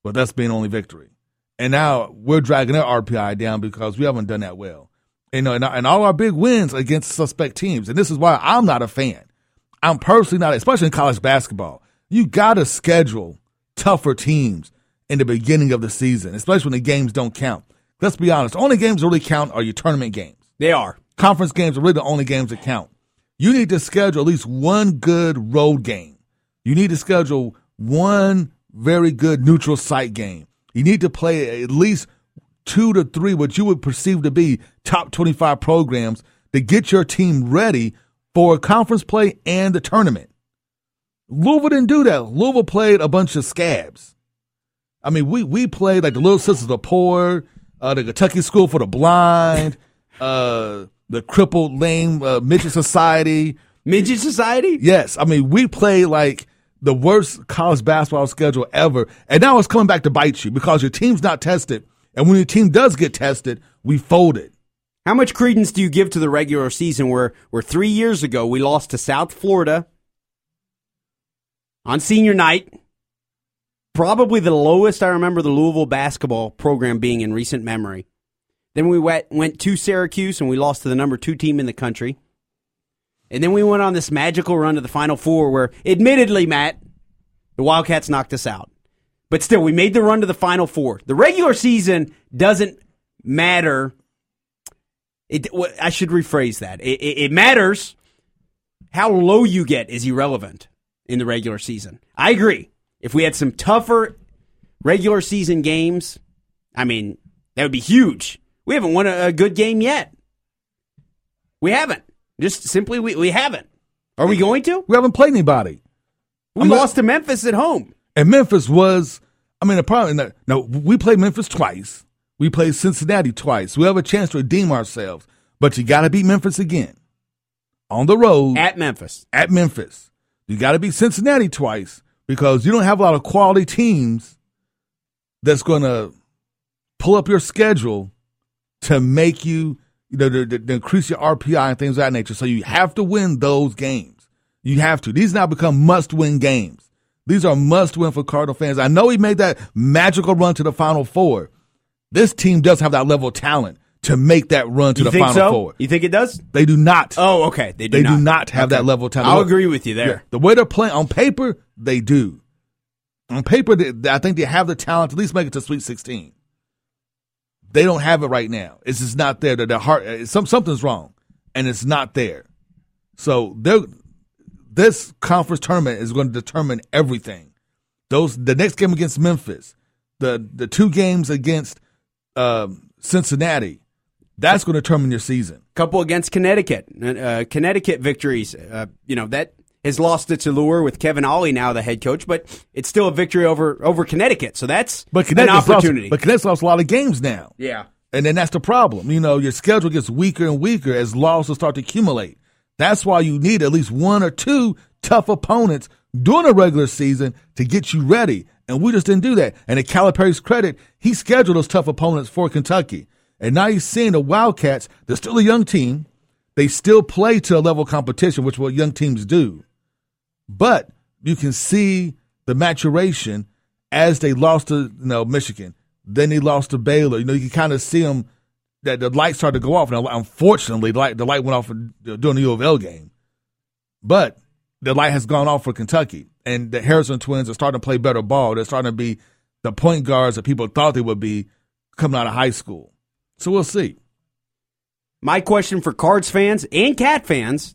but that's being only victory. And now we're dragging their RPI down because we haven't done that well. You know, and, and all our big wins against suspect teams. And this is why I'm not a fan. I'm personally not, especially in college basketball. You got to schedule tougher teams in the beginning of the season, especially when the games don't count. Let's be honest. Only games that really count are your tournament games. They are. Conference games are really the only games that count. You need to schedule at least one good road game. You need to schedule one very good neutral site game. You need to play at least two to three what you would perceive to be top 25 programs to get your team ready for conference play and the tournament. Louisville didn't do that. Louisville played a bunch of scabs. I mean, we we played like the Little Sisters of the Poor, uh, the Kentucky School for the Blind, uh, the Crippled Lame uh, Midget Society. Midget Society? Yes, I mean we play like the worst college basketball schedule ever, and now it's coming back to bite you because your team's not tested, and when your team does get tested, we fold it. How much credence do you give to the regular season where, where three years ago we lost to South Florida on senior night? Probably the lowest I remember the Louisville basketball program being in recent memory. Then we went, went to Syracuse and we lost to the number two team in the country. And then we went on this magical run to the Final Four where, admittedly, Matt, the Wildcats knocked us out. But still, we made the run to the Final Four. The regular season doesn't matter. It, I should rephrase that. It, it, it matters. How low you get is irrelevant in the regular season. I agree. If we had some tougher regular season games, I mean, that would be huge. We haven't won a, a good game yet. We haven't. Just simply, we, we haven't. Are we going to? We haven't played anybody. We I'm lost to Memphis at home. And Memphis was, I mean, the problem. No, we played Memphis twice. We played Cincinnati twice. We have a chance to redeem ourselves, but you got to beat Memphis again on the road at Memphis. At Memphis, you got to beat Cincinnati twice because you don't have a lot of quality teams that's going to pull up your schedule to make you, you know, to, to increase your RPI and things of that nature. So you have to win those games. You have to. These now become must-win games. These are must-win for Cardinal fans. I know he made that magical run to the Final Four. This team does have that level of talent to make that run to you the think Final so? Four. You think it does? They do not. Oh, okay. They do they not. do not have Okay. that level of talent. I'll agree with you there. Yeah, the way they're playing on paper, they do. On paper, they, I think they have the talent to at least make it to Sweet 16. They don't have it right now. It's just not there. Their heart, some something's wrong, and it's not there. So this conference tournament is going to determine everything. Those the next game against Memphis, the the two games against um, Cincinnati, that's going to determine your season. couple against Connecticut. Uh, Connecticut victories. Uh, you know that has lost its allure with Kevin Ollie now the head coach, but it's still a victory over over Connecticut. So that's But an opportunity. Lost, but Connecticut's lost a lot of games now. yeah. And then that's the problem. You know, your schedule gets weaker and weaker as losses start to accumulate. That's why you need at least one or two tough opponents during the regular season to get you ready. And we just didn't do that. And to Calipari's credit, he scheduled those tough opponents for Kentucky. And now you're seeing the Wildcats, they're still a young team. They still play to a level of competition, which what young teams do. But you can see the maturation as they lost to you know Michigan. Then they lost to Baylor. You know, you can kind of see them that the light started to go off. Now, unfortunately, the light, the light went off during the U of L game, but the light has gone off for Kentucky, and the Harrison twins are starting to play better ball. They're starting to be the point guards that people thought they would be coming out of high school. So we'll see. My question for Cards fans and Cat fans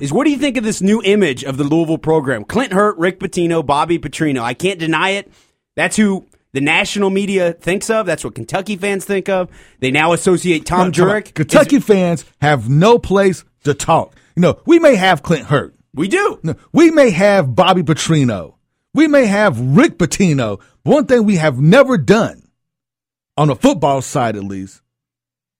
is what do you think of this new image of the Louisville program? Clint Hurtt, Rick Pitino, Bobby Petrino. I can't deny it. That's who the national media thinks of. That's what Kentucky fans think of. They now associate Tom on. Jurich. Kentucky fans have no place to talk. You know, we may have Clint Hurtt. We do. No, we may have Bobby Petrino. We may have Rick Pitino. One thing we have never done, on the football side at least,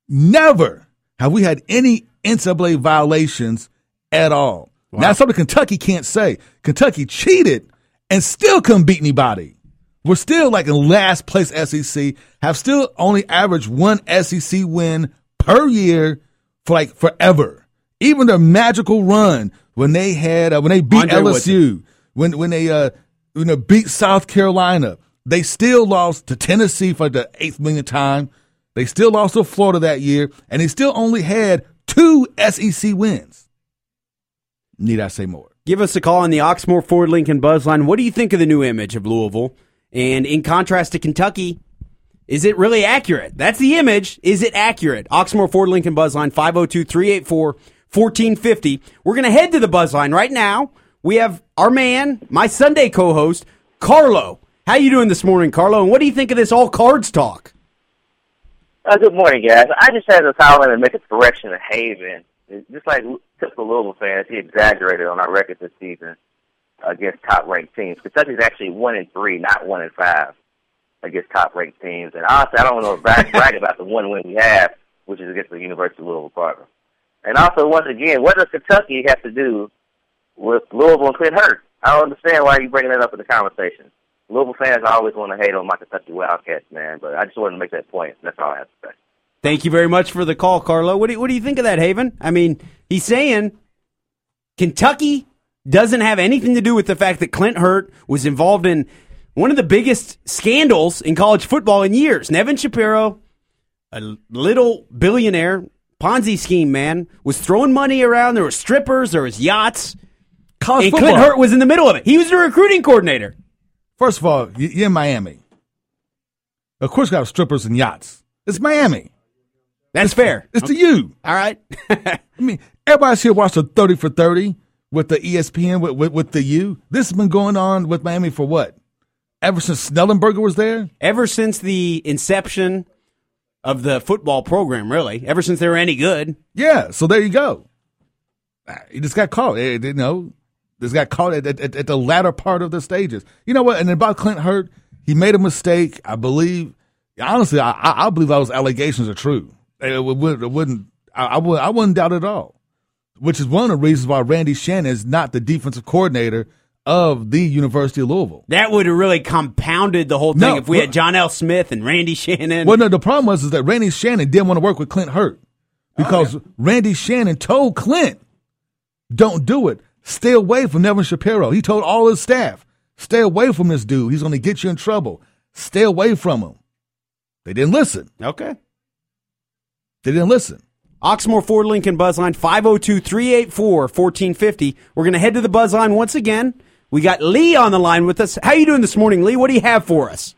never have we had any NCAA violations at all. Now, that's something Kentucky can't say. Kentucky cheated and still couldn't beat anybody. We're still like in last place SEC, have still only averaged one SEC win per year for like forever. Even their magical run when they had uh, when they beat Andre LSU, when when they uh you know beat South Carolina, they still lost to Tennessee for the eighth millionth time. They still lost to Florida that year, and they still only had two SEC wins. Need I say more? Give us a call on the Oxmoor Ford Lincoln Buzz line. What do you think of the new image of Louisville? And in contrast to Kentucky, is it really accurate? That's the image. Is it accurate? Oxmoor Ford Lincoln Buzz line 502 384 1450. We're going to head to the Buzz line right now. We have our man, my Sunday co host, Carlo. How you doing this morning, Carlo? And what do you think of this all cards talk? Uh, good morning, guys. I just had to call in and make a correction to Haven. It's just like typical Louisville fans, he exaggerated on our record this season against top-ranked teams. Kentucky's actually one and three, not one and five against top-ranked teams. And honestly, I don't know brag, brag about the one win we have, which is against the University of Louisville Cardinals. And also, once again, what does Kentucky have to do with Louisville and Clint Hurtt? I don't understand why you're bringing that up in the conversation. Louisville fans always want to hate on my Kentucky Wildcats, man, but I just wanted to make that point. That's all I have to say. Thank you very much for the call, Carlo. What do you, what do you think of that, Haven? I mean, he's saying Kentucky doesn't have anything to do with the fact that Clint Hurtt was involved in one of the biggest scandals in college football in years. Nevin Shapiro, a little billionaire, Ponzi scheme, man. Was throwing money around. There were strippers. There was yachts. College and football. Clint Hurtt was in the middle of it. He was the recruiting coordinator. First of all, you're in Miami. Of course, you got strippers and yachts. It's Miami. That's fair. It's the U. All right. I mean, everybody's here watched the 30 for 30 with the ESPN, with, with, with the U. This has been going on with Miami for what? Ever since Schnellenberger was there? Ever since the inception of the football program, really. Ever since they were any good. Yeah, so there you go. He just got caught. Eh, You know, just got caught at, at, at the latter part of the stages. You know what? And about Clint Hurtt, he made a mistake. I believe, honestly, I, I I believe those allegations are true. It, would, it wouldn't, I, I, would, I wouldn't doubt it at all. Which is one of the reasons why Randy Shannon is not the defensive coordinator of the University of Louisville. That would have really compounded the whole thing No, if we had John L. Smith and Randy Shannon. Well, no, the problem was is that Randy Shannon didn't want to work with Clint Hurtt because oh, Randy Shannon told Clint, "Don't do it. Stay away from Nevin Shapiro." He told all his staff, "Stay away from this dude. He's going to get you in trouble. Stay away from him." They didn't listen. okay. They didn't listen. Oxmoor Ford Lincoln Buzzline 502 384 1450. We're going to head to the Buzzline once again. We got Lee on the line with us. How you doing this morning, Lee? What do you have for us?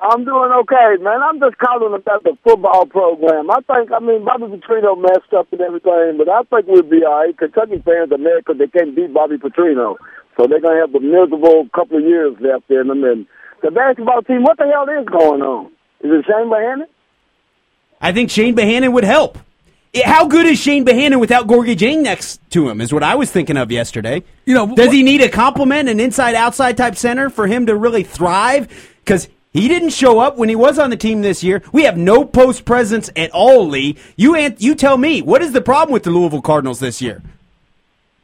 I'm doing okay, man. I'm just calling about the football program. I think, I mean, Bobby Petrino messed up and everything, but I think we'll be all right. Kentucky fans are mad because they can't beat Bobby Petrino. So they're going to have a miserable couple of years left in them. And the basketball team, what the hell is going on? Is it Chane Behanan? I think Chane Behanan would help. How good is Chane Behanan without Gorgui Dieng next to him? Is what I was thinking of yesterday. You know, does he need a compliment, an inside-outside type center for him to really thrive? Because he didn't show up when he was on the team this year. We have no post presence at all, Lee. You an- you tell me what is the problem with the Louisville Cardinals this year?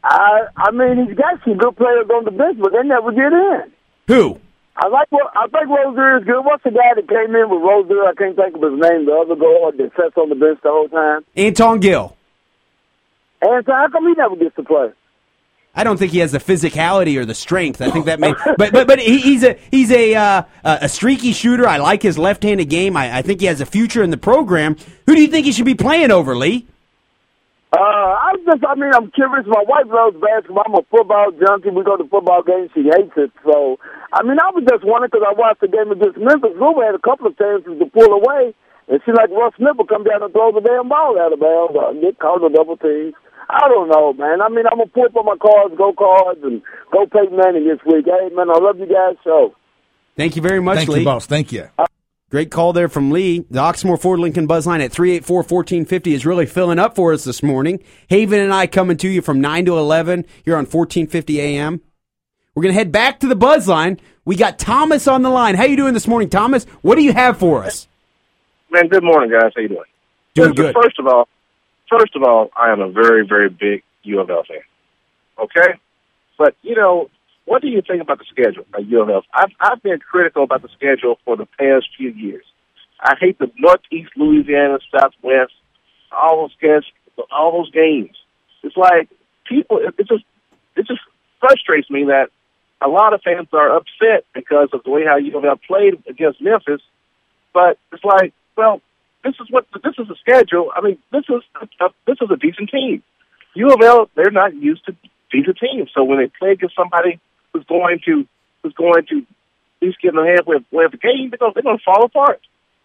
I, I mean, he's got some good players on the bench, but they never get in. Who? I like what I think Rozier is good. What's the guy that came in with Rozier? I can't think of his name. The other guard that sits on the bench the whole time. Anton Gill. And so how come he never gets to play? I don't think he has the physicality or the strength. I think that may, but but but he, he's a he's a uh, a streaky shooter. I like his left-handed game. I, I think he has a future in the program. Who do you think he should be playing over, Lee? Uh, I just, I mean, I'm curious. My wife loves basketball. I'm a football junkie. We go to football games. She hates it. So, I mean, I was just wondering because I watched the game against Memphis. Louisville had a couple of chances to pull away. And she like Russ Smith will come down and throw the damn ball out of bounds or get called a double team. I don't know, man. I mean, I'm going to pull up on my cards, go cards, and go Peyton Manning this week. Hey, man, I love you guys. So, Thank you very much, Thank Lee. you, boss. Thank you. Uh, Great call there from Lee. The Oxmoor Ford Lincoln Buzzline at 384-1450 is really filling up for us this morning. Haven and I coming to you from 9 to 11 here on 1450 AM. We're going to head back to the buzz line. We got Thomas on the line. How you doing this morning, Thomas? What do you have for us? Man, good morning, guys. How you doing? Doing good. First of all, first of all, I am a very, very big U of L fan. Okay, but you know, what do you think about the schedule at U of L? I've I've been critical about the schedule for the past few years. I hate the Northeast Louisiana, Southwest, all those games, all those games. It's like people. It, it just it just frustrates me that a lot of fans are upset because of the way how U of L played against Memphis. But it's like, well, this is what this is a schedule. I mean, this is a, this is a decent team. U of L, they're not used to decent teams, so when they play against somebody who's going to who's going to at least get in the halfway way the game, they're going, they're going to fall apart.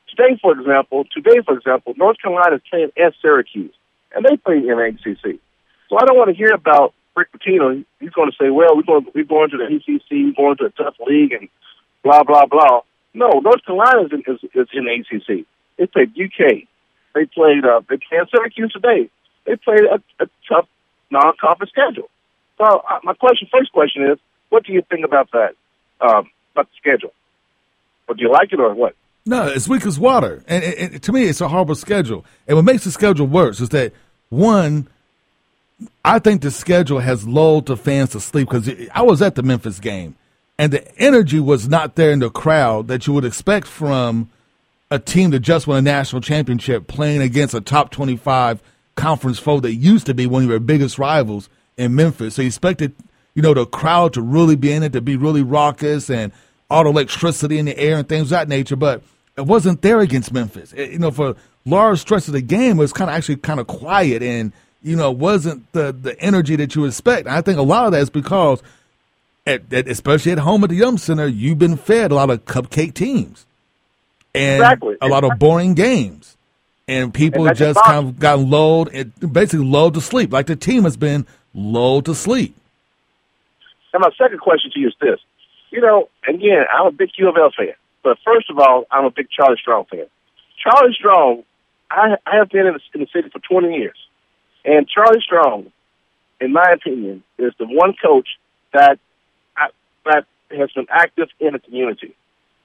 Today, for example, today, for example, North Carolina is playing at Syracuse, and they play in ACC. So I don't want to hear about Rick Pitino. He's going to say, "Well, we're going we're going to the ACC, we're going to a tough league, and blah blah blah." No, North Carolina is in, is, is in ACC. They played UK. They played uh, they played Syracuse today. They played a, a tough non-conference schedule. So uh, my question, first question is, what do you think about that? Um, about the schedule? Or do you like it or what? No, it's weak as water, and, and, and to me, it's a horrible schedule. And what makes the schedule worse is that one, I think the schedule has lulled the fans to sleep because I was at the Memphis game, and the energy was not there in the crowd that you would expect from a team that just won a national championship playing against a top twenty-five conference foe that used to be one of your biggest rivals in Memphis. So you expected, you know, the crowd to really be in it, to be really raucous and all the electricity in the air and things of that nature. But it wasn't there against Memphis. It- you know, for large stretch of the game it was kind of actually kind of quiet and you know wasn't the the energy that you expect. I think a lot of that is because, at, at, especially at home at the Yum Center, you've been fed a lot of cupcake teams and Exactly. a lot of boring games, and people And just kind of got lulled, it, basically lulled to sleep. Like the team has been lulled to sleep. And my second question to you is this. You know, again, I'm a big U of L fan. But first of all, I'm a big Charlie Strong fan. Charlie Strong, I, I have been in the, in the city for 20 years. And Charlie Strong, in my opinion, is the one coach that I, that has been active in the community.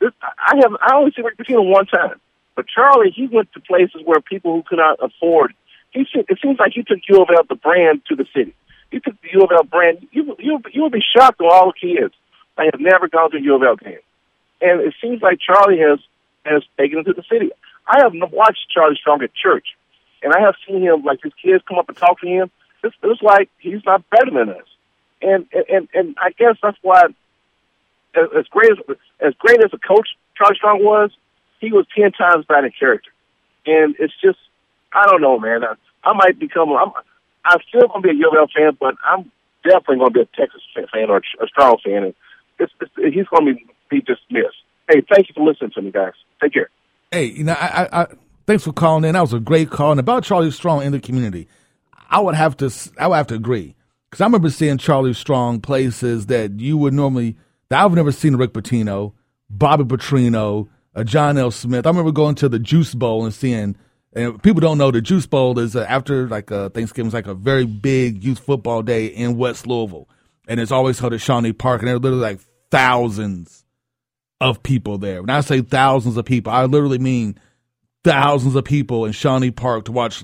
I have I only see Rick Pitino one time, but Charlie he went to places where people who could not afford. He it seems like he took U of L the brand to the city. He took the U of L brand. You you you would be shocked on all the kids. I have never gone to a U of L game, and it seems like Charlie has has taken it to the city. I have watched Charlie Strong at church, and I have seen him like his kids come up and talk to him. It's, it's like he's not better than us, and and and I guess that's why as, great as as great as a coach Charlie Strong was, he was ten times better in character. And it's just I don't know, man. I, I might become I'm I'm still gonna be a L fan, but I'm definitely gonna be a Texas fan or a strong fan and it's, it's he's gonna be be dismissed. Hey, thank you for listening to me guys. Take care. Hey, you know, I, I thanks for calling in. That was a great call. And about Charlie Strong in the community, I would have to, I would have to agree because I remember seeing Charlie Strong places that you would normally that I've never seen Rick Pitino, Bobby Petrino, uh, John L. Smith. I remember going to the Juice Bowl and seeing. And people don't know the Juice Bowl is uh, after like uh, Thanksgiving is like a very big youth football day in West Louisville, and it's always held at Shawnee Park, and there are literally like thousands of people there. When I say thousands of people, I literally mean thousands of people in Shawnee Park to watch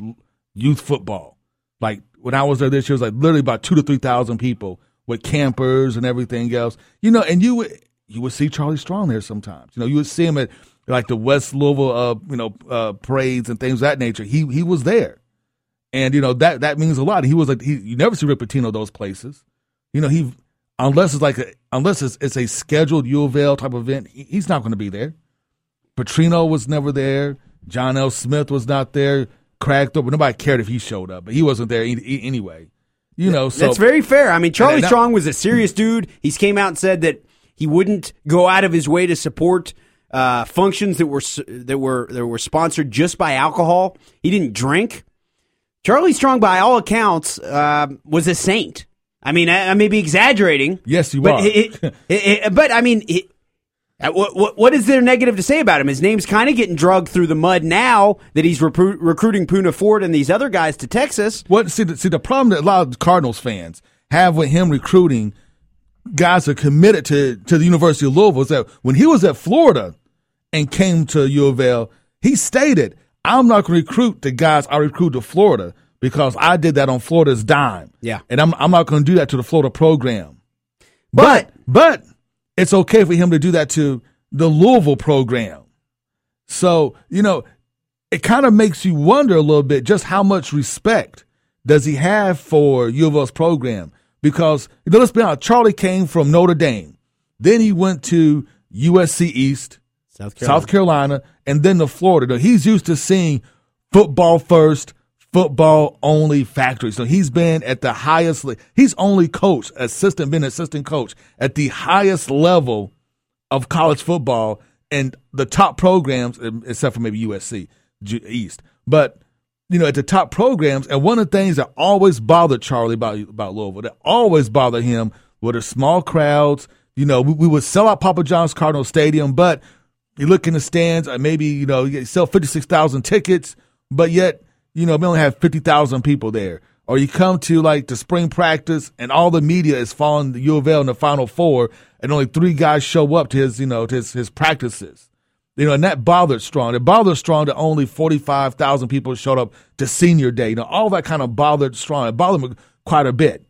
youth football. Like when I was there this year, it was like literally about two to three thousand people with campers and everything else. You know, and you would you would see Charlie Strong there sometimes. You know, you would see him at like the West Louisville, uh, you know, uh, parades and things of that nature. He he was there, and you know that that means a lot. He was like he, you never see Rick Pitino those places. You know, he unless it's like a, unless it's, it's a scheduled U of L type event, he, he's not going to be there. Petrino was never there. John L. Smith was not there. Cracked up, but nobody cared if he showed up, but he wasn't there e- anyway. You know, so That's very fair. I mean, Charlie Strong was a serious dude. He's came out and said that he wouldn't go out of his way to support uh, functions that were that were that were sponsored just by alcohol. He didn't drink. Charlie Strong, by all accounts, uh, was a saint. I mean, I, I may be exaggerating. Yes, you but are. it- it- it- but I mean, it, Uh, what, what, what is there negative to say about him? His name's kind of getting drugged through the mud now that he's recru- recruiting Poona Ford and these other guys to Texas. What see the, see the problem that a lot of Cardinals fans have with him recruiting guys who are committed to to the University of Louisville is that when he was at Florida and came to U of L, he stated, "I'm not going to recruit the guys I recruit to Florida because I did that on Florida's dime. Yeah. and I'm I'm not going to do that to the Florida program. But But it's okay for him to do that to the Louisville program. So, you know, it kind of makes you wonder a little bit just how much respect does he have for U of L's program? Because you know, let's be honest, Charlie came from Notre Dame. Then he went to USC East, South South Carolina, and then to Florida. Now, He's used to seeing football first, football only factory. So he's been at the highest. He's only coach, assistant, been assistant coach at the highest level of college football and the top programs, except for maybe USC East. But you know, at the top programs, and one of the things that always bothered Charlie about about Louisville, that always bothered him, were the small crowds. You know, we, we would sell out Papa John's Cardinal Stadium, but you look in the stands, and maybe you know you sell fifty six thousand tickets, but yet you know we only have fifty thousand people there. Or you come to like the spring practice, and all the media is following the U of L in the Final Four, and only three guys show up to his you know to his, his practices. You know, and that bothered Strong. It bothered Strong that only forty five thousand people showed up to Senior Day. You know, all that kind of bothered Strong. It bothered him quite a bit,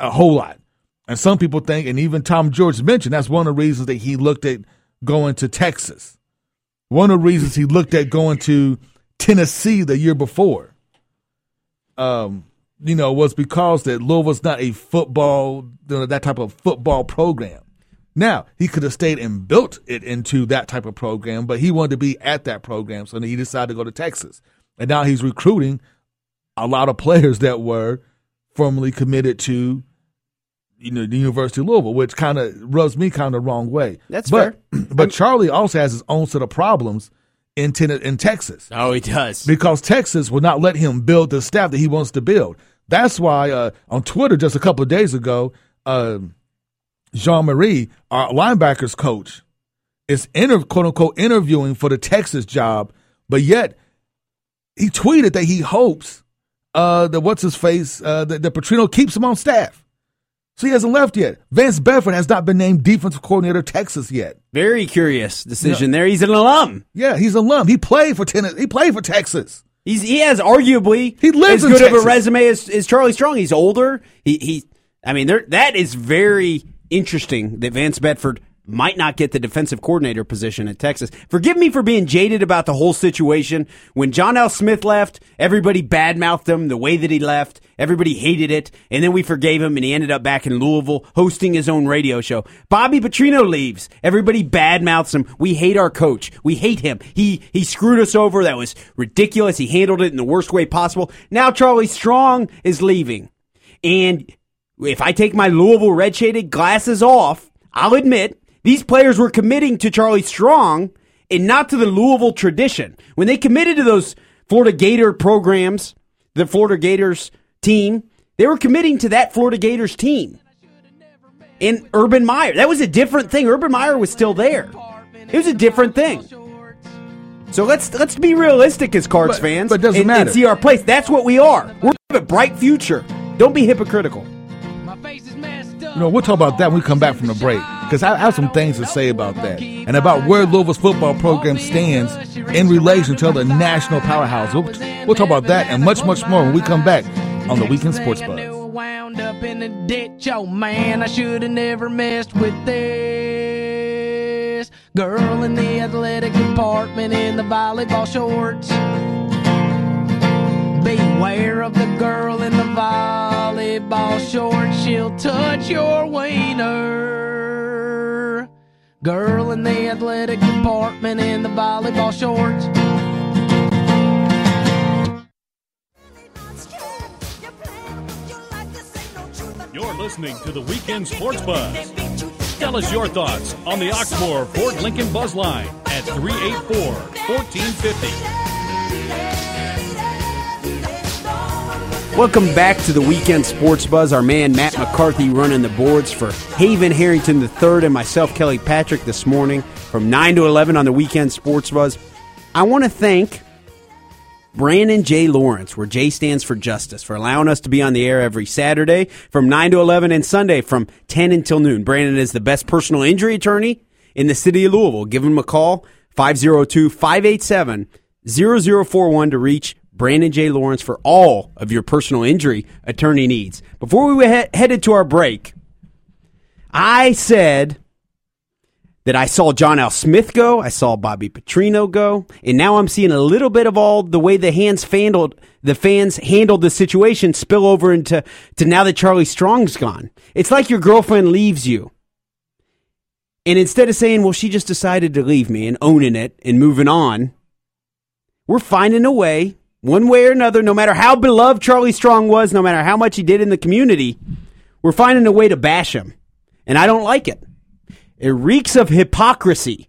a whole lot. And some people think, and even Tom Jurich mentioned, that's one of the reasons that he looked at going to Texas. One of the reasons he looked at going to Tennessee the year before, um, you know, was because that Louisville's not a football, you know, that type of football program. Now, he could have stayed and built it into that type of program, but he wanted to be at that program, so he decided to go to Texas. And now he's recruiting a lot of players that were formerly committed to you know the University of Louisville, which kind of rubs me kind of the wrong way. That's but, fair. But Charlie also has his own set of problems in in Texas Oh, he does. because Texas will not let him build the staff that he wants to build. That's why uh, on Twitter just a couple of days ago, uh, Jean-Mary, our linebackers coach, is inter- quote unquote interviewing for the Texas job, but yet he tweeted that he hopes uh, that what's his face uh, that, that Petrino keeps him on staff. So he hasn't left yet. Vance Bedford has not been named defensive coordinator of Texas yet. Very curious decision there. He's an alum. Yeah, he's a alum. He played for Tennessee. He played for Texas. He's he has arguably He lives as good of a resume as, as Charlie Strong. He's older. He he. I mean, there that is very interesting that Vance Bedford might not get the defensive coordinator position at Texas. Forgive me for being jaded about the whole situation. When John L. Smith left, everybody badmouthed him the way that he left. Everybody hated it, and then we forgave him, and he ended up back in Louisville hosting his own radio show. Bobby Petrino leaves. Everybody badmouths him. We hate our coach. We hate him. He he screwed us over. That was ridiculous. He handled it in the worst way possible. Now Charlie Strong is leaving, and if I take my Louisville red shaded glasses off, I'll admit these players were committing to Charlie Strong and not to the Louisville tradition. When they committed to those Florida Gator programs, the Florida Gators team, they were committing to that Florida Gators team. And Urban Meyer, that was a different thing. Urban Meyer was still there. It was a different thing. So let's let's be realistic as Cards But- fans but it doesn't and, matter. and see our place. That's what we are. We have a bright future. Don't be hypocritical. You know, we'll talk about that when we come back from the break because I have some things to say about that and about where Louisville's football program stands in relation to the national powerhouse. We'll, we'll talk about that and much, much more when we come back on the Weekend Sports Buzz. Wound up in a ditch. Oh man, I should have never messed with this girl in the athletic department in the volleyball shorts. Beware of the girl in the volleyball shorts. She'll touch your wiener. Girl in the athletic department in the volleyball shorts. You're listening to the Weekend Sports Buzz. Tell us your thoughts on the Oxmoor Ford Lincoln Buzz Line at 384 1450. Welcome back to the Weekend Sports Buzz. Our man Matt McCarthy running the boards for Haven Harrington III and myself, Kelly Patrick, this morning from 9 to 11 on the Weekend Sports Buzz. I want to thank Brandon J. Lawrence, where J stands for justice, for allowing us to be on the air every Saturday from 9 to 11 and Sunday from 10 until noon. Brandon is the best personal injury attorney in the city of Louisville. Give him a call, 502 587 0041 to reach Brandon J. Lawrence for all of your personal injury attorney needs. Before we he- headed to our break, I said that I saw John L. Smith go, I saw Bobby Petrino go, and now I'm seeing a little bit of all the way the hands handled the fans handled the situation spill over into to now that Charlie Strong's gone. It's like your girlfriend leaves you. And instead of saying, well, she just decided to leave me and owning it and moving on, we're finding a way, one way or another, no matter how beloved Charlie Strong was, no matter how much he did in the community, we're finding a way to bash him. And I don't like it. It reeks of hypocrisy,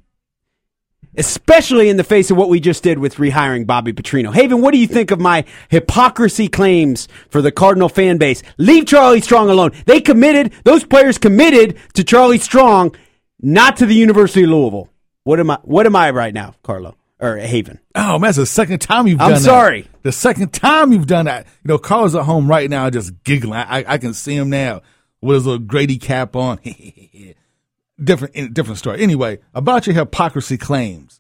especially in the face of what we just did with rehiring Bobby Petrino. Haven, what do you think of my hypocrisy claims for the Cardinal fan base? Leave Charlie Strong alone. They committed, those players committed to Charlie Strong, not to the University of Louisville. What am I, what am I right now, Carlo? Or Haven? Oh, man, that's the second time you've done that. I'm done that. sorry. The second time you've done that. You know, Carl's at home right now just giggling. I, I can see him now with his little Grady cap on. different, different story. Anyway, about your hypocrisy claims.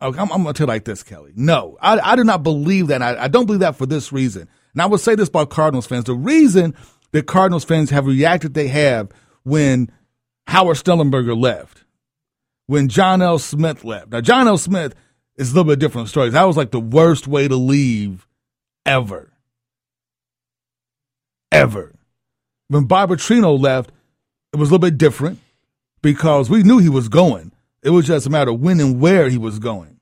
Okay, I'm, I'm going to tell you like this, Kelly. No, I, I do not believe that. I, I don't believe that for this reason. And I will say this about Cardinals fans. The reason that Cardinals fans have reacted they have when Howard Schnellenberger left, when John L. Smith left. Now, John L. Smith is a little bit different story. That was like the worst way to leave ever. Ever. When Bob left, it was a little bit different. because we knew he was going. It was just a matter of when and where he was going.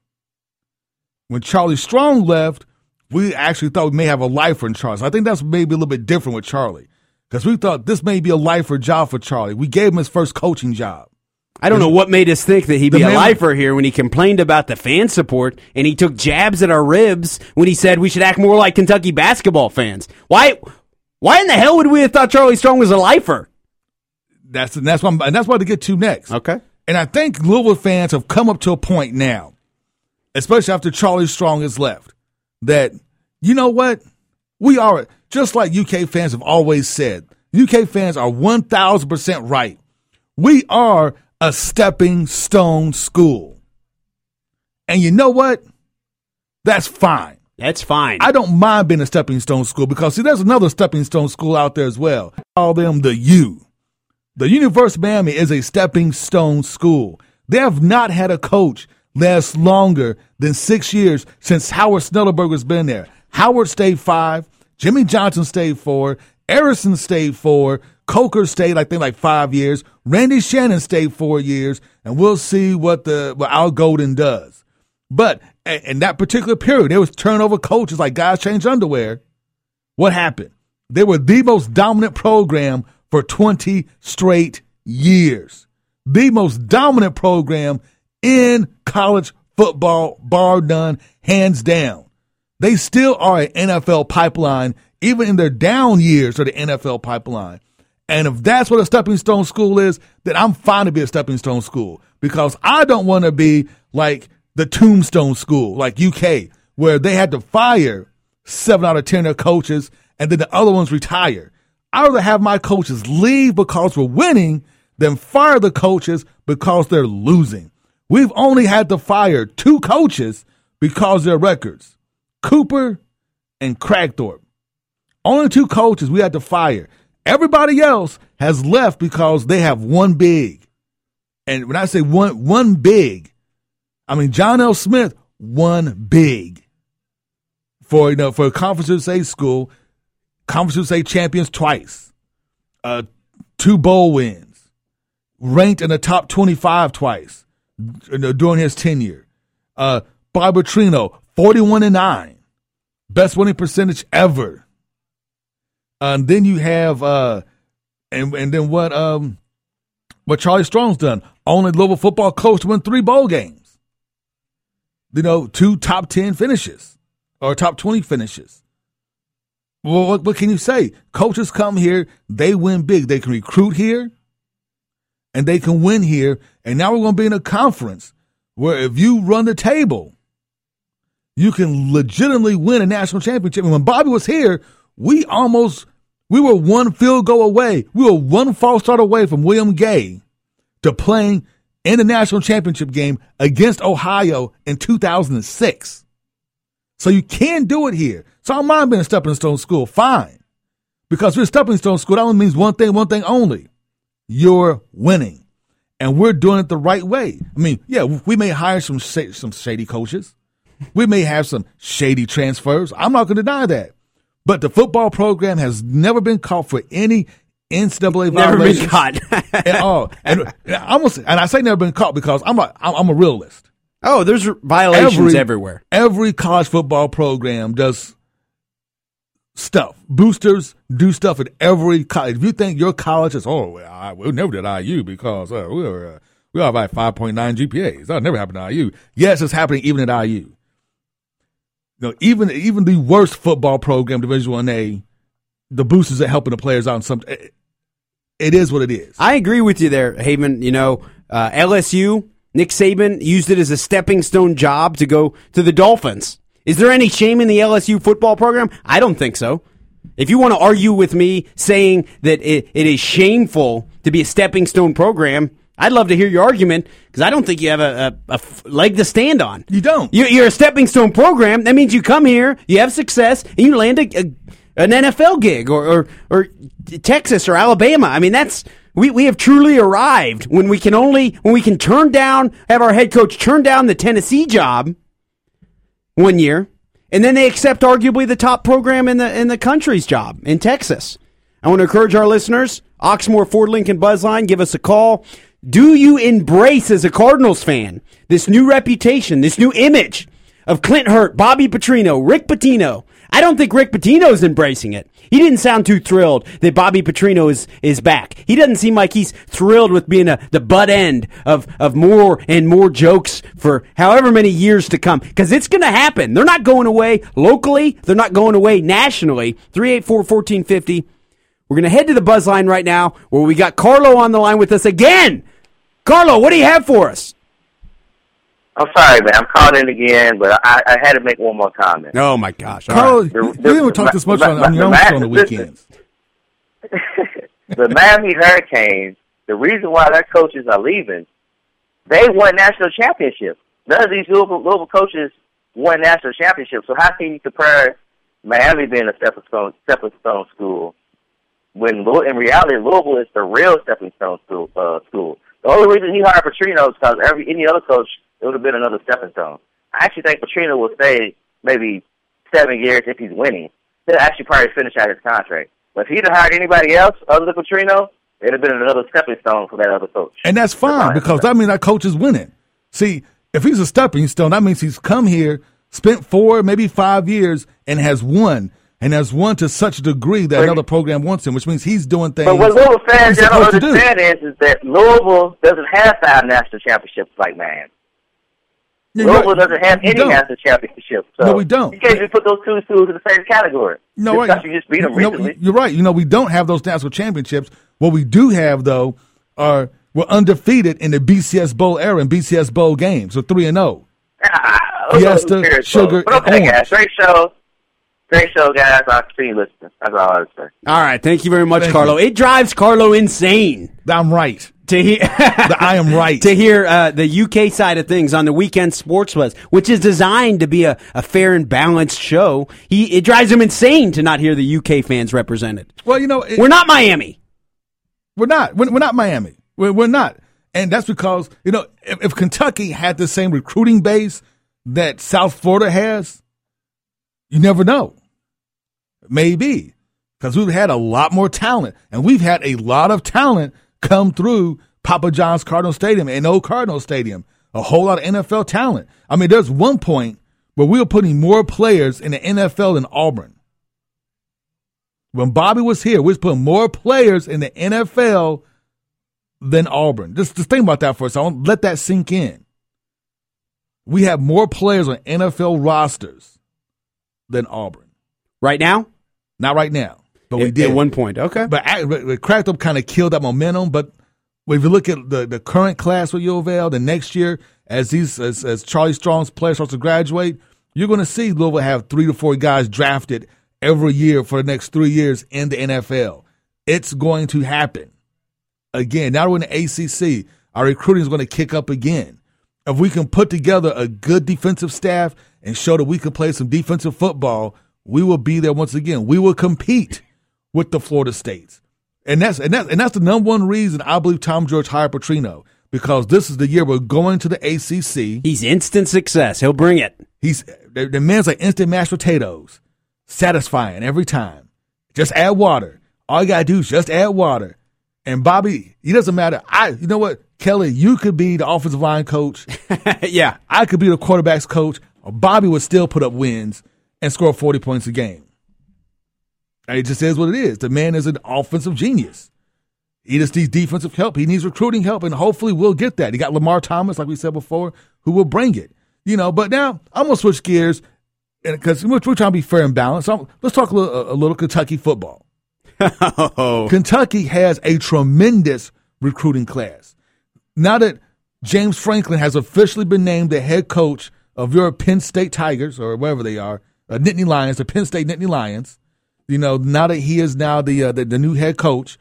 When Charlie Strong left, we actually thought we may have a lifer in Charlie. So I think that's maybe a little bit different with Charlie because we thought this may be a lifer job for Charlie. We gave him his first coaching job. I don't know what made us think that he'd be a lifer here when he complained about the fan support and he took jabs at our ribs when he said we should act more like Kentucky basketball fans. Why? Why in the hell would we have thought Charlie Strong was a lifer? That's and that's what I'm, and that's what to get to next. Okay. And I think Louisville fans have come up to a point now, especially after Charlie Strong has left, that you know what? We are just like UK fans have always said. UK fans are one thousand percent right. We are a stepping stone school. And you know what? That's fine. That's fine. I don't mind being a stepping stone school because see, there's another stepping stone school out there as well. Call them the U. The University of Miami is a stepping stone school. They have not had a coach last longer than six years since Howard Schnellenberger's been there. Howard stayed five, Jimmy Johnson stayed four, Harrison stayed four, Coker stayed I think like five years, Randy Shannon stayed four years, and we'll see what the what Al Golden does. But in that particular period, there was turnover coaches like guys change underwear. What happened? They were the most dominant program for 20 straight years. The most dominant program in college football, bar none, hands down. They still are an NFL pipeline, even in their down years of the NFL pipeline. And if that's what a stepping stone school is, then I'm fine to be a stepping stone school because I don't want to be like the tombstone school, like UK, where they had to fire seven out of 10 of coaches and then the other ones retire. I'd rather have my coaches leave because we're winning than fire the coaches because they're losing. We've only had to fire two coaches because their records Cooper and Kragthorpe. Only two coaches we had to fire. Everybody else has left because they have one big. And when I say one one big, I mean John L. Smith one big for you know for a Conference USA school, Conference USA champions twice, uh, two bowl wins, ranked in the top twenty five twice you know, during his tenure. Uh, Bob Trino forty one and nine, best winning percentage ever. And then you have uh and and then what um what Charlie Strong's done. Only Louisville football coach to win three bowl games. You know, two top ten finishes or top twenty finishes. Well, what, what can you say? Coaches come here, they win big. They can recruit here, and they can win here. And now we're going to be in a conference where if you run the table, you can legitimately win a national championship. And when Bobby was here, we almost we were one field goal away. We were one false start away from William Gay to playing in the national championship game against Ohio in 2006. So you can do it here. So I don't mind being a stepping stone school. Fine. Because we're a stepping stone school, that only means one thing, one thing only. You're winning. And we're doing it the right way. I mean, yeah, we may hire some sh- some shady coaches. We may have some shady transfers. I'm not going to deny that. But the football program has never been caught for any NCAA Never been violations caught. at all. And I almost, and I say never been caught because I'm a, I'm a realist. Oh, there's violations everywhere. Every college football program does stuff. Boosters do stuff at every college. If you think your college is, oh, well, I, we never did IU because uh, we were uh, we are about five point nine GPAs. That never happened to IU. Yes, it's happening even at IU. You know, even even the worst football program, Division One A, the boosters are helping the players out. In some, it, it is what it is. I agree with you there, Haven. You know, uh, LSU, Nick Saban used it as a stepping stone job to go to the Dolphins. Is there any shame in the LSU football program? I don't think so. If you want to argue with me saying that it, it is shameful to be a stepping stone program, I'd love to hear your argument because I don't think you have a leg to stand on. You don't. You're, you're a stepping stone program. That means you come here, you have success, and you land a, a, an NFL gig or, or or Texas or Alabama. I mean, that's we, we have truly arrived when we can only when we can turn down have our head coach turn down the Tennessee job one year, and then they accept arguably the top program in the in the country's job in Texas. I want to encourage our listeners, Oxmoor Ford Lincoln Buzzline, give us a call, Do you embrace as a Cardinals fan this new reputation, this new image of Clint Hurtt, Bobby Petrino, Rick Pitino? I don't think Rick Pitino's embracing it. He didn't sound too thrilled that Bobby Petrino is, is back. He doesn't seem like he's thrilled with being a, the butt end of, of more and more jokes for however many years to come. Cause it's gonna happen. They're not going away locally. They're not going away nationally. 384 1450. We're gonna head to the buzz line right now where we got Carlo on the line with us again. Carlo, what do you have for us? I'm sorry, man. I'm calling in again, but I, I had to make one more comment. Oh my gosh. Carl, The- you the- didn't talk this much the- on, on the- your own the- show on the weekends. the Miami Hurricanes, the reason why their coaches are leaving, they won national championships. None of these Louisville, Louisville coaches won national championships. So how can you compare Miami being a stepping stone, stepping stone school when in reality Louisville is the real stepping stone school? Uh, school. The only reason he hired Petrino is because every any other coach it would have been another stepping stone. I actually think Petrino will stay maybe seven years if he's winning. He'll actually probably finish out his contract. But if he'd have hired anybody else other than Petrino, it'd have been another stepping stone for that other coach. And that's fine because that means that coach is winning. See, if he's a stepping stone, that means he's come here, spent four, maybe five years, and has won. And has won to such a degree that another program wants him, which means he's doing things. But what Louisville fans don't to do. understand is, is that Louisville doesn't have five national championships like Miami. Yeah, Louisville right. doesn't have any don't. national championships. So No, we don't. You can't just put those two schools in the same category. No, just right. you just beat them No, recently. you're right. You know, we don't have those national championships. What we do have, though, are we're undefeated in the BCS Bowl era and BCS Bowl games. So three and oh. zero. Those are Fiesta, sugar. But okay, and guys. Great show. Great show, guys. I'll continue listening. That's all I would say. All right, thank you very much, Thank Carlo. you. It drives Carlo insane I'm right. to hear The I am right. to hear uh, the UK side of things on the weekend sports buzz, which is designed to be a, a fair and balanced show. He it drives him insane to not hear the UK fans represented. Well, you know, it- We're not Miami. We're not. We're, we're not Miami. We're, we're not. And that's because, you know, if, if Kentucky had the same recruiting base that South Florida has, you never know. Maybe. Because we've had a lot more talent. And we've had a lot of talent come through Papa John's Cardinal Stadium and Old Cardinal Stadium. A whole lot of NFL talent. I mean, there's one point where we were putting more players in the NFL than Auburn. When Bobby was here, we was putting more players in the NFL than Auburn. Just, just think about that for a second. Let that sink in. We have more players on NFL rosters than Auburn. Right now? Not right now, but we At- did At one point. Okay. But, I- but Kragthorpe kind of killed that momentum. But if you look at the, the current class with U of L, the next year as these as, as Charlie Strong's players starts to graduate, you're going to see Louisville have three to four guys drafted every year for the next three years in the NFL. It's going to happen again. Now we're in the ACC. Our recruiting is going to kick up again. If we can put together a good defensive staff and show that we can play some defensive football, we will be there once again. We will compete with the Florida States. And that's and that's and that's the number one reason I believe Tom Jurich hired Petrino because this is the year we're going to the ACC. He's instant success. He'll bring it. He's the, the man's like instant mashed potatoes, satisfying every time. Just add water. All you gotta do is just add water. And Bobby, he doesn't matter. I, you know what, Kelly, you could be the offensive line coach. yeah. I could be the quarterback's coach. Bobby would still put up wins and score forty points a game. And it just is what it is. The man is an offensive genius. He just needs defensive help. He needs recruiting help, and hopefully we'll get that. He got Lamar Thomas, like we said before, who will bring it. You know, but now I'm gonna switch gears because we're, we're trying to be fair and balanced. So let's talk a little, a little Kentucky football. Oh. Kentucky has a tremendous recruiting class. Now that James Franklin has officially been named the head coach of your Penn State Tigers or wherever they are, uh, Nittany Lions, the Penn State Nittany Lions. You know, now that he is now the uh, the, the new head coach,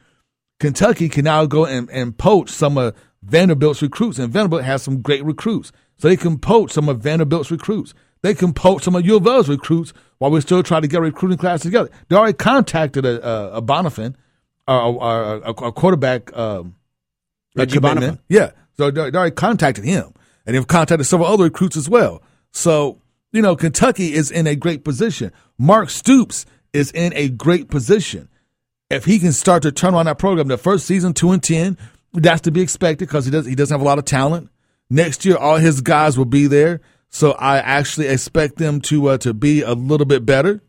Kentucky can now go and, and poach some of Vanderbilt's recruits, and Vanderbilt has some great recruits, so they can poach some of Vanderbilt's recruits. They can poach some of U of L's recruits while we're still trying to get a recruiting class together. They already contacted a, a, a Bonnafon, uh, a, a, a quarterback. Um, Reggie. Bonnafon. Yeah. So they they already contacted him and they've contacted several other recruits as well. So, you know, Kentucky is in a great position. Mark Stoops is in a great position. If he can start to turn on that program, the first season, two and 10, That's to be expected because he does he doesn't have a lot of talent. Next year, all his guys will be there, so I actually expect them to uh, to be a little bit better.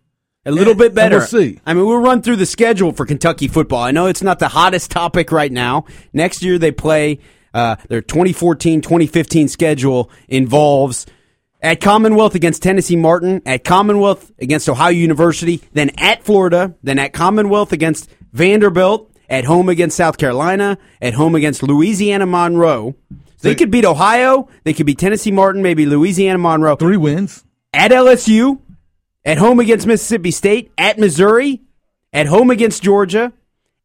A little And- bit better. We'll see. I mean, we'll run through the schedule for Kentucky football. I know it's not the hottest topic right now. Next year they play uh, their 2014-2015 schedule involves at Commonwealth against Tennessee Martin, at Commonwealth against Ohio University, then at Florida, then at Commonwealth against Vanderbilt, at home against South Carolina, at home against Louisiana Monroe. They could beat Ohio, they could beat Tennessee Martin, maybe Louisiana Monroe. Three wins. At LSU, at home against Mississippi State, at Missouri, at home against Georgia,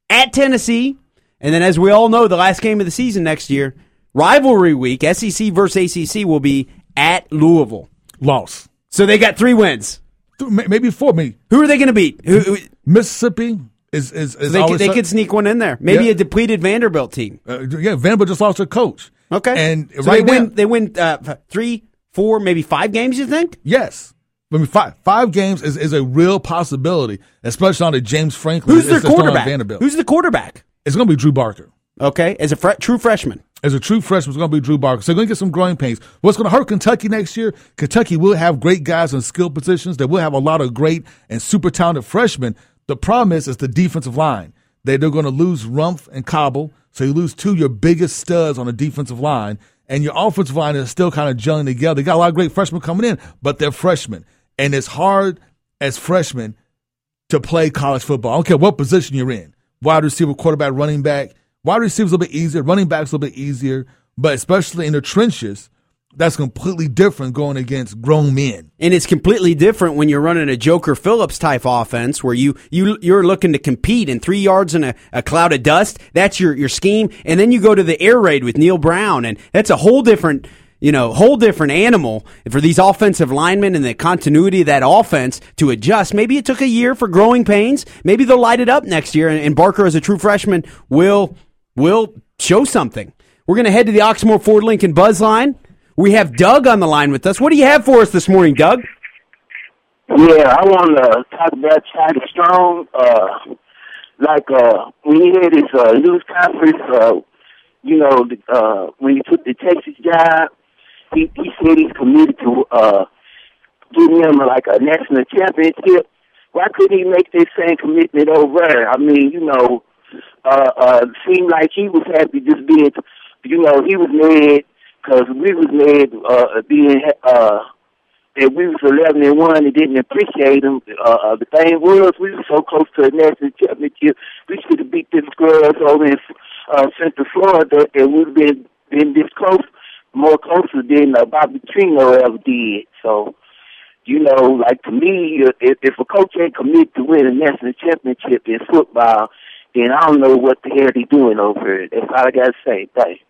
at Tennessee, and then as we all know, the last game of the season next year, rivalry week, SEC versus ACC will be at Louisville. Loss. So they got three wins. Maybe four. Me. Who are they going to beat? Who, Mississippi is is, is they could, they could sneak one in there. Maybe Yeah. a depleted Vanderbilt team. Uh, yeah, Vanderbilt just lost their coach. Okay, and so right they win. now- they win uh, three, four, maybe five games. You think? Yes. I mean, five five games is, is a real possibility, especially on the James Franklin. Who's their quarterback? Vanderbilt. Who's the quarterback? It's going to be Drew Barker. Okay, as a true freshman. As a true freshman, it's going to be Drew Barker. So they're going to get some growing pains. What's going to hurt Kentucky next year? Kentucky will have great guys in skill positions. They will have a lot of great and super talented freshmen. The problem is, is the defensive line. They, they're going to lose Rumph and Cobble. So you lose two of your biggest studs on the defensive line. And your offensive line is still kind of gelling together. They got a lot of great freshmen coming in, but they're freshmen. And it's hard as freshmen to play college football. I don't care what position you're in. Wide receiver, quarterback, running back. Wide receiver's a little bit easier. Running back's a little bit easier. But especially in the trenches, that's completely different going against grown men. And it's completely different when you're running a Joker Phillips type offense where you, you, you're looking to compete in three yards in a, a cloud of dust. That's your, your scheme. And then you go to the air raid with Neal Brown and that's a whole different, you know, whole different animal for these offensive linemen and the continuity of that offense to adjust. Maybe it took a year for growing pains. Maybe they'll light it up next year and, and Barker as a true freshman will, will show something. We're going to head to the Oxmoor Ford Lincoln Buzz line. We have Doug on the line with us. What do you have for us this morning, Doug? Yeah, I want to talk about Tiger Strong. Uh, like uh, when he had his uh, news conference, uh, you know, uh, when he took the Texas job, he he said he's committed to uh, getting him like a national championship. Why couldn't he make this same commitment over there? I mean, you know, uh, uh, seemed like he was happy just being, you know, he was mad because we was mad uh, being uh, that we was eleven and one and didn't appreciate him. Uh, uh, the thing was, we were so close to a national championship. We should have beat them girls over in uh, Central Florida, and we'd been been this close, more closer than uh, Bobby Trino ever did. So, you know, like to me, if, if a coach ain't committed to win a national championship in football, then I don't know what the hell he doing over here. That's all I got to say. Thanks.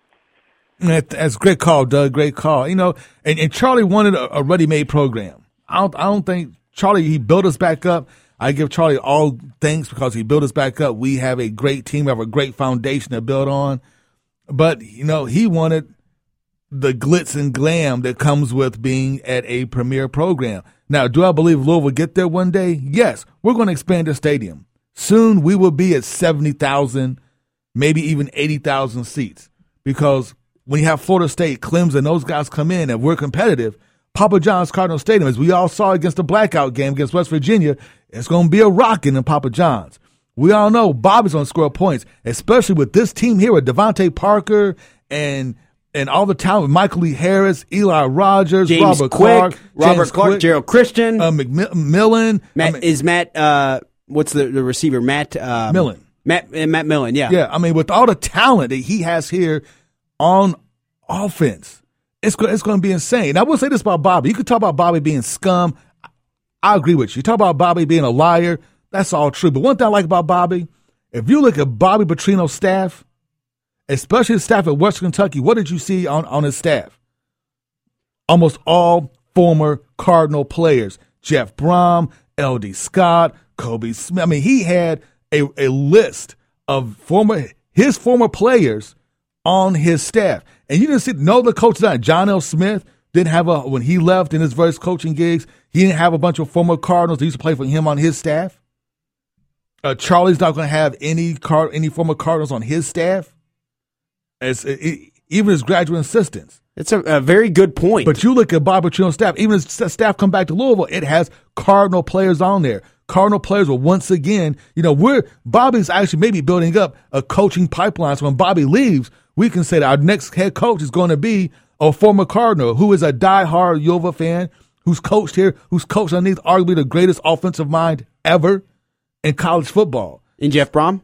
That- That's great call, Doug. Great call. You know, and, and Charlie wanted a, a ready-made program. I don't, I don't think Charlie. He built us back up. I give Charlie all thanks because he built us back up. We have a great team. We have a great foundation to build on. But you know, he wanted the glitz and glam that comes with being at a premier program. Now, do I believe Louisville will get there one day? Yes. We're going to expand the stadium. Soon we will be at 70,000, maybe even 80,000 seats. Because when you have Florida State, Clemson, those guys come in and we're competitive, Papa John's Cardinal Stadium, as we all saw against the blackout game against West Virginia, it's going to be a rocking in Papa John's. We all know Bobby's going to score points, especially with this team here with DeVante Parker and and all the talent with Michaelee Harris, Eli Rogers, James Robert Quick, Clark, Robert James Clark, Quick, Gerald Christian, uh, McMillan. Matt, is Matt? Uh, what's the, the receiver? Matt um, Millen. Matt Matt Millen. Yeah. Yeah, I mean, with all the talent that he has here on offense, it's it's going to be insane. I will say this about Bobby. You could talk about Bobby being scum. I agree with you. You talk about Bobby being a liar. That's all true. But one thing I like about Bobby, if you look at Bobby Petrino's staff, especially his staff at Western Kentucky, what did you see on, on his staff? Almost all former Cardinal players. Jeff Brohm, L.D. Scott, Kolby Smith. I mean, he had a, a list of former his former players on his staff. And you didn't see no the coaches that John L. Smith didn't have a when he left in his first coaching gigs, he didn't have a bunch of former Cardinals that used to play for him on his staff. Uh, Charlie's not going to have any car any former Cardinals on his staff. as even his graduate assistants. It's a, a very good point. But you look at Bob Petrino's staff, even as staff come back to Louisville, it has Cardinal players on there. Cardinal players will once again, you know, we're Bobby's actually maybe building up a coaching pipeline. So when Bobby leaves, we can say that our next head coach is going to be a former Cardinal who is a diehard Uva fan, who's coached here, who's coached underneath arguably the greatest offensive mind ever in college football. In Jeff Brohm?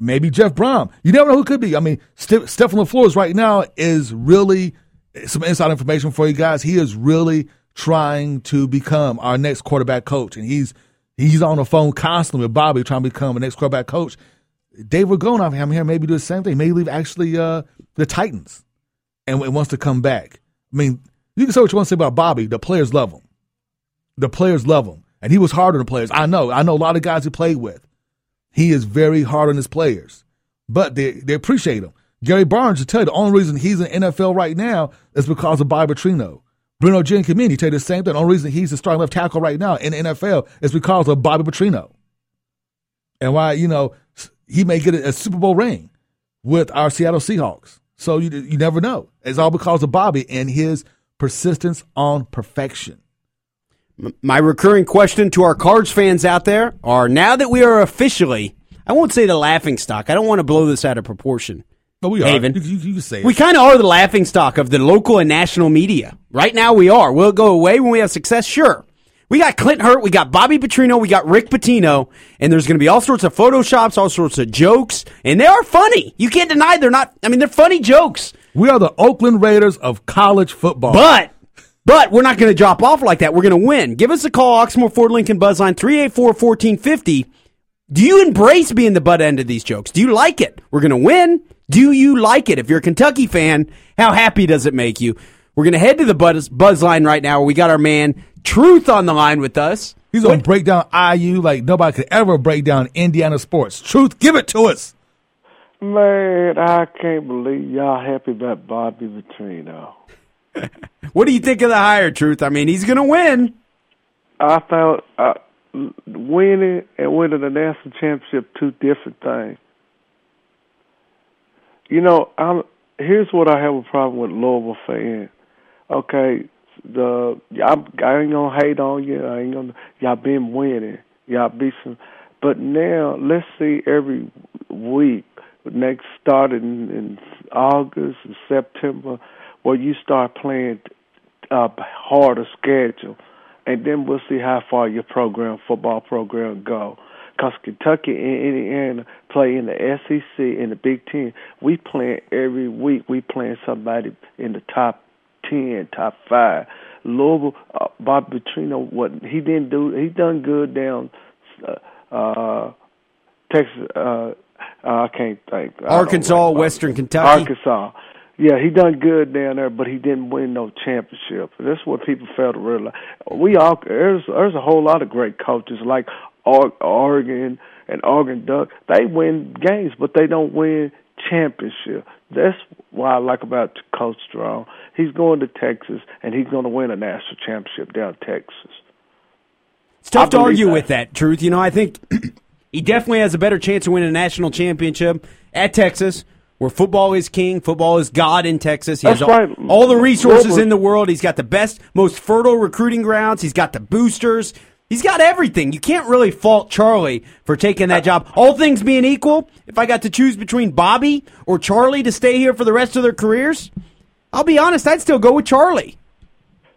Maybe Jeff Brohm. You never know who could be. I mean, St- Stephen LaFleur right now is really some inside information for you guys. He is really trying to become our next quarterback coach, and he's he's on the phone constantly with Bobby trying to become a next quarterback coach. Dave Ragone, I'm here, maybe do the same thing. Maybe leave actually uh, the Titans and, and wants to come back. I mean, you can say what you want to say about Bobby. The players love him. The players love him. And he was hard on the players. I know. I know a lot of guys he played with. He is very hard on his players, but they, they appreciate him. Gary Barnidge will tell you the only reason he's in NFL right now is because of Bobby Petrino. Breno Giacomini tell you the same thing. The only reason he's the starting left tackle right now in the NFL is because of Bobby Petrino. And why, you know, he may get a, a Super Bowl ring with our Seattle Seahawks. So you, you never know. It's all because of Bobby and his persistence on perfection. My recurring question to our Cards fans out there are now that we are officially, I won't say the laughing stock. I don't want to blow this out of proportion. But we are. Haven. You, you, you say it. We kind of are the laughing stock of the local and national media. Right now we are. Will it go away when we have success? Sure. We got Clint Hurtt, we got Bobby Petrino, we got Rick Pitino, and there's going to be all sorts of photoshops, all sorts of jokes, and they are funny. You can't deny they're not. I mean, they're funny jokes. We are the Oakland Raiders of college football. But but we're not going to drop off like that. We're going to win. Give us a call, Oxmoor Ford Lincoln Buzzline 384-1450. Do you embrace being the butt end of these jokes? Do you like it? We're going to win. Do you like it? If you're a Kentucky fan, how happy does it make you? We're going to head to the buzz, buzz line right now. We got our man Truth on the line with us. He's going to break down IU like nobody could ever break down Indiana sports. Truth, give it to us. Man, I can't believe y'all happy about Bobby Petrino. what do you think of the hire, Truth? I mean, he's going to win. I thought uh, winning and winning the national championship two different things. You know, I'm here's what I have a problem with Louisville fans. Okay, the I'm, I ain't gonna hate on you. I ain't gonna y'all been winning. Y'all be some, but now let's see every week next starting in August and September where you start playing a harder schedule, and then we'll see how far your program, football program, go. Because Kentucky and Indiana play in the SEC in the Big Ten. We play every week. We playing somebody in the top ten, top five. Louisville, uh, Bob Petrino, what he didn't do, he done good down uh, uh, Texas. Uh, I can't think. Arkansas, Western Kentucky, Arkansas. Yeah, he done good down there, but he didn't win no championship. That's what people fail to realize. We all there's there's a whole lot of great coaches like Oregon and Oregon Duck. They win games, but they don't win championship. That's why I like about Coach Strong. He's going to Texas, and he's going to win a national championship down Texas. It's tough to argue that. with that, Truth. You know, I think he definitely has a better chance of winning a national championship at Texas where football is king, football is God in Texas. He That's has all, right. all the resources in the world. He's got the best, most fertile recruiting grounds. He's got the boosters. He's got everything. You can't really fault Charlie for taking that uh, job. All things being equal, if I got to choose between Bobby or Charlie to stay here for the rest of their careers, I'll be honest, I'd still go with Charlie.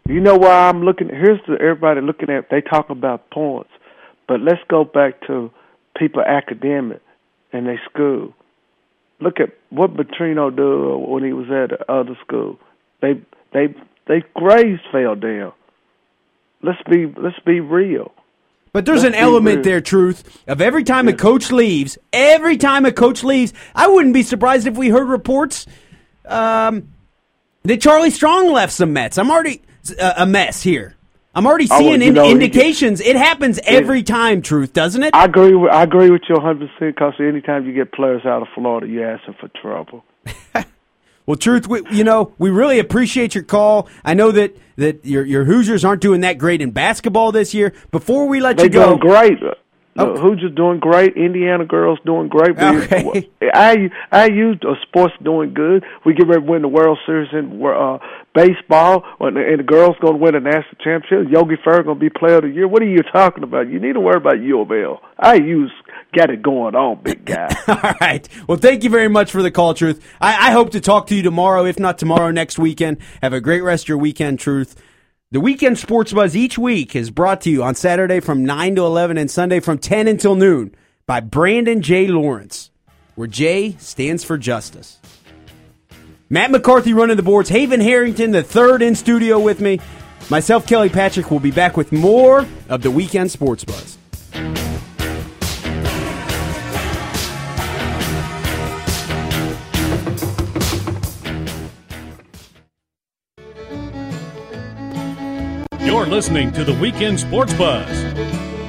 You know why I'm looking? Here's the, everybody looking at. They talk about points, but let's go back to people academic in their school. Look at what Petrino did when he was at the other school. They they they grades fell down. Let's be let's be real. But there's Let's an element real. there, truth, of every time a coach leaves, every time a coach leaves, I wouldn't be surprised if we heard reports um, that Charlie Strong left some Mets. I'm already uh, a mess here. I'm already Oh, seeing in, know, indications. It happens every time, truth, doesn't it? I agree. With, I agree with you 100 percent. Because anytime you get players out of Florida, you're asking for trouble. Well, truth, we, you know, we really appreciate your call. I know that that your your Hoosiers aren't doing that great in basketball this year. Before we let They you go, They're doing great. Uh, Who's just doing great? Indiana girls doing great. Okay. I IU uh, sports doing good. We get ready to win the World Series in uh, baseball, and the, and the girls going to win a national championship. Yogi Ferrell going to be Player of the Year. What are you talking about? You need to worry about U of L. IU's got it going on, big guy. All right. Well, thank you very much for the call, Truth. I, I hope to talk to you tomorrow, if not tomorrow, next weekend. Have a great rest of your weekend, Truth. The Weekend Sports Buzz each week is brought to you on Saturday from 9 to 11 and Sunday from 10 until noon by Brandon J. Lawrence, where J stands for justice. Matt McCarthy running the boards. Haven Harrington, the third in studio with me. Myself, Kelly Patrick, will be back with more of the Weekend Sports Buzz. Listening to the Weekend Sports Buzz.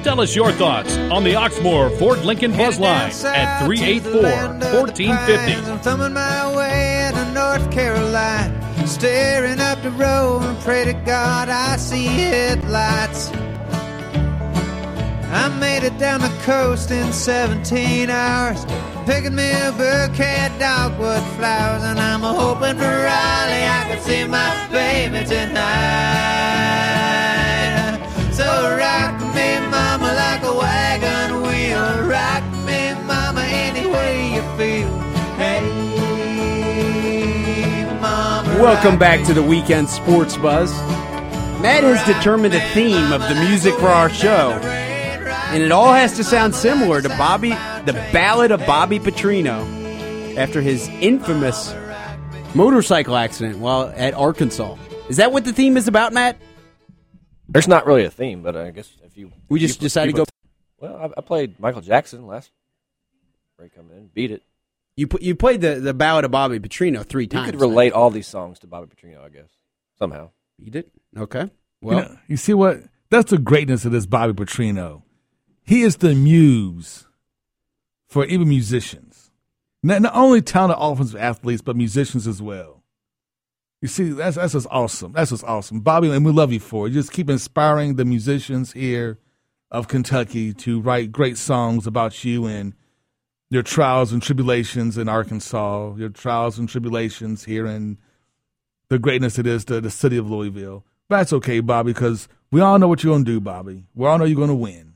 Tell us your thoughts on the Oxmoor Ford Lincoln Buzz Line at 384 1450. I'm thumbing my way to North Carolina, staring up the road and pray to God I see headlights. I made it down the coast in 17 hours, picking me a bouquet of dogwood flowers, and I'm hoping for Raleigh I can see my baby tonight. Welcome back to the Weekend Sports Buzz. Matt has determined a theme of the music for our show, and it all has to sound similar to Bobby, the Ballad of Bobby Petrino, after his infamous motorcycle accident while at Arkansas. Is that what the theme is about, Matt? There's not really a theme, but I guess if you We just decided to go- Well, I, I played Michael Jackson last break coming in, beat it. You put you played the, the Ballad of Bobby Petrino three times. You could relate all these songs to Bobby Petrino, I guess somehow. You did okay. You Well, know, you see what? That's the greatness of this Bobby Petrino. He is the muse for even musicians. Not, not only talented offensive athletes, but musicians as well. You see, that's that's just awesome. That's just awesome, Bobby, and we love you for it. You just keep inspiring the musicians here of Kentucky to write great songs about you and your trials and tribulations in Arkansas, your trials and tribulations here in the greatness it is to the city of Louisville. But that's okay, Bobby, because we all know what you're going to do, Bobby. We all know you're going to win.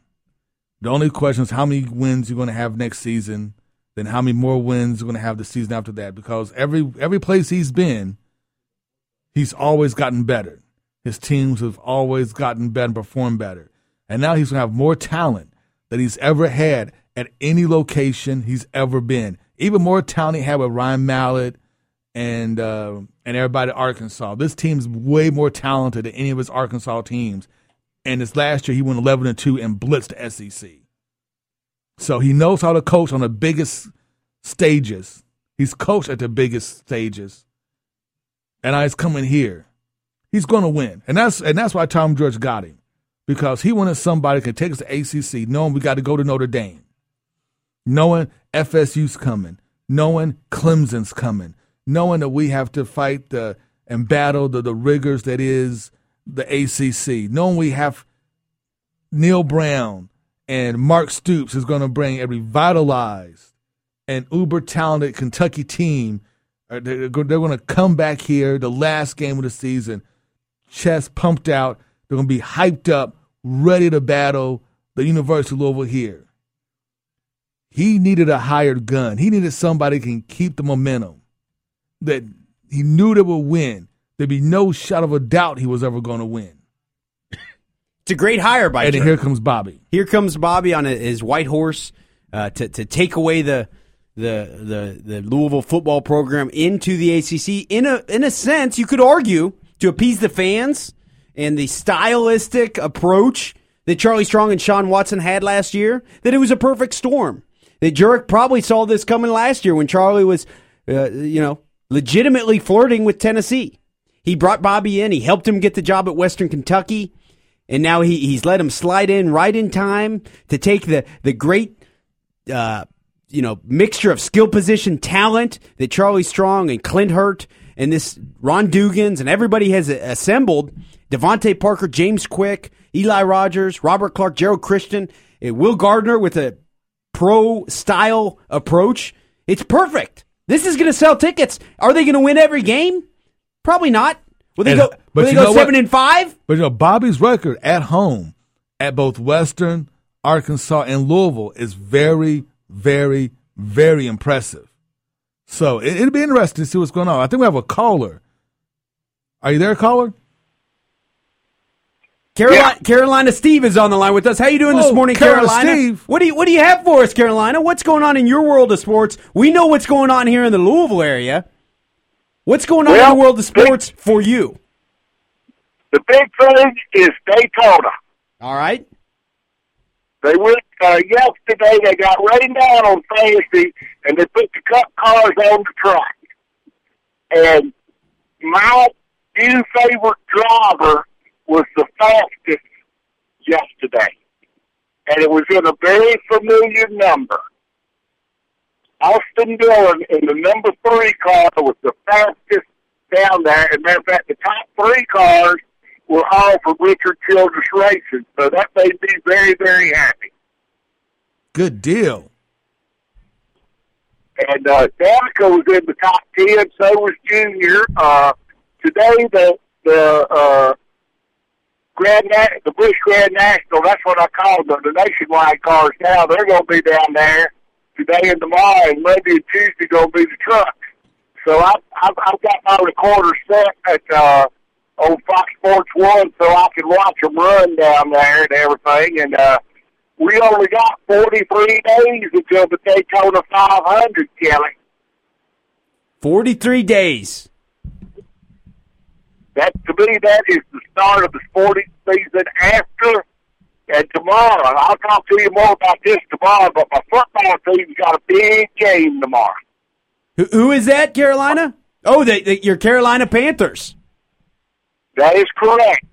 The only question is how many wins you're going to have next season, then how many more wins you're going to have the season after that. Because every every place he's been, he's always gotten better. His teams have always gotten better and performed better. And now he's going to have more talent than he's ever had at any location he's ever been. Even more talent he had with Ryan Mallett and uh, and everybody at Arkansas. This team's way more talented than any of his Arkansas teams. And this last year, he went 11 and 2 and blitzed the SEC. So he knows how to coach on the biggest stages. He's coached at the biggest stages. And now he's coming here. He's going to win. And that's and that's why Tom Jurich got him. Because he wanted somebody who could take us to ACC, knowing we got to go to Notre Dame, knowing FSU's coming, knowing Clemson's coming, knowing that we have to fight the and battle the, the rigors that is the ACC, knowing we have Neal Brown and Mark Stoops is going to bring a revitalized and uber talented Kentucky team. Uh, They're going to come back here the last game of the season, chest pumped out. They're going to be hyped up, ready to battle the University of Louisville here. He needed a hired gun. He needed somebody who can keep the momentum. That he knew they would win. There'd be no shot of a doubt he was ever going to win. it's a great hire by. And here comes Bobby. Here comes Bobby on his white horse uh, to to take away the the the the Louisville football program into the ACC. In a in a sense, you could argue to appease the fans and the stylistic approach that Charlie Strong and Shawn Watson had last year. That it was a perfect storm. That Jurich probably saw this coming last year when Charlie was, uh, you know, legitimately flirting with Tennessee. He brought Bobby in. He helped him get the job at Western Kentucky. And now he, he's let him slide in right in time to take the, the great, uh, you know, mixture of skill position talent that Charlie Strong and Clint Hurtt and this Ron Dugans and everybody has assembled. DeVante Parker, James Quick, Eli Rogers, Robert Clark, Gerald Christian. Will Gardner with a pro style approach. It's perfect. This is going to sell tickets. Are they going to win every game? Probably not. Will they And- go? but Will they you go know what? seven and five? But you know, Bobby's record at home at both Western, Arkansas, and Louisville is very, very, very impressive. So it, it'll be interesting to see what's going on. I think we have a caller. Are you there, caller? Carolina, Carolina Steve is on the line with us. How you doing this Oh, morning, Carolina Carolina? Steve. What do you What do you have for us, Carolina? What's going on in your world of sports? We know what's going on here in the Louisville area. What's going on in the world of sports for you? The big thing is Daytona. All right. They went uh, yesterday. They got rained down on Thursday, and they put the cup cars on the track. And my new favorite driver was the fastest yesterday, and it was in a very familiar number. Austin Dillon in the number three car was the fastest down there. And matter of fact, the top three cars were all from Richard Childress Racing. So that made me very, very happy. Good deal. And uh, Danica was in the top ten. So was Junior. Uh, today, the the uh, Grand Na- the Busch Grand National. That's what I call them. The nationwide cars now. They're going to be down there today and tomorrow, and Monday and Tuesday going to be the trucks. So I've, I've I've got my recorder set at uh, on Fox Sports One, so I can watch them run down there and everything. And uh, we only got 43 days until the Daytona 500, Kelly. Forty three days. That to me, that is the start of the sporting season after. And tomorrow, I'll talk to you more about this tomorrow. But my football team's got a big game tomorrow. Who, who is that, Carolina? Oh, the, the, your Carolina Panthers. That is correct.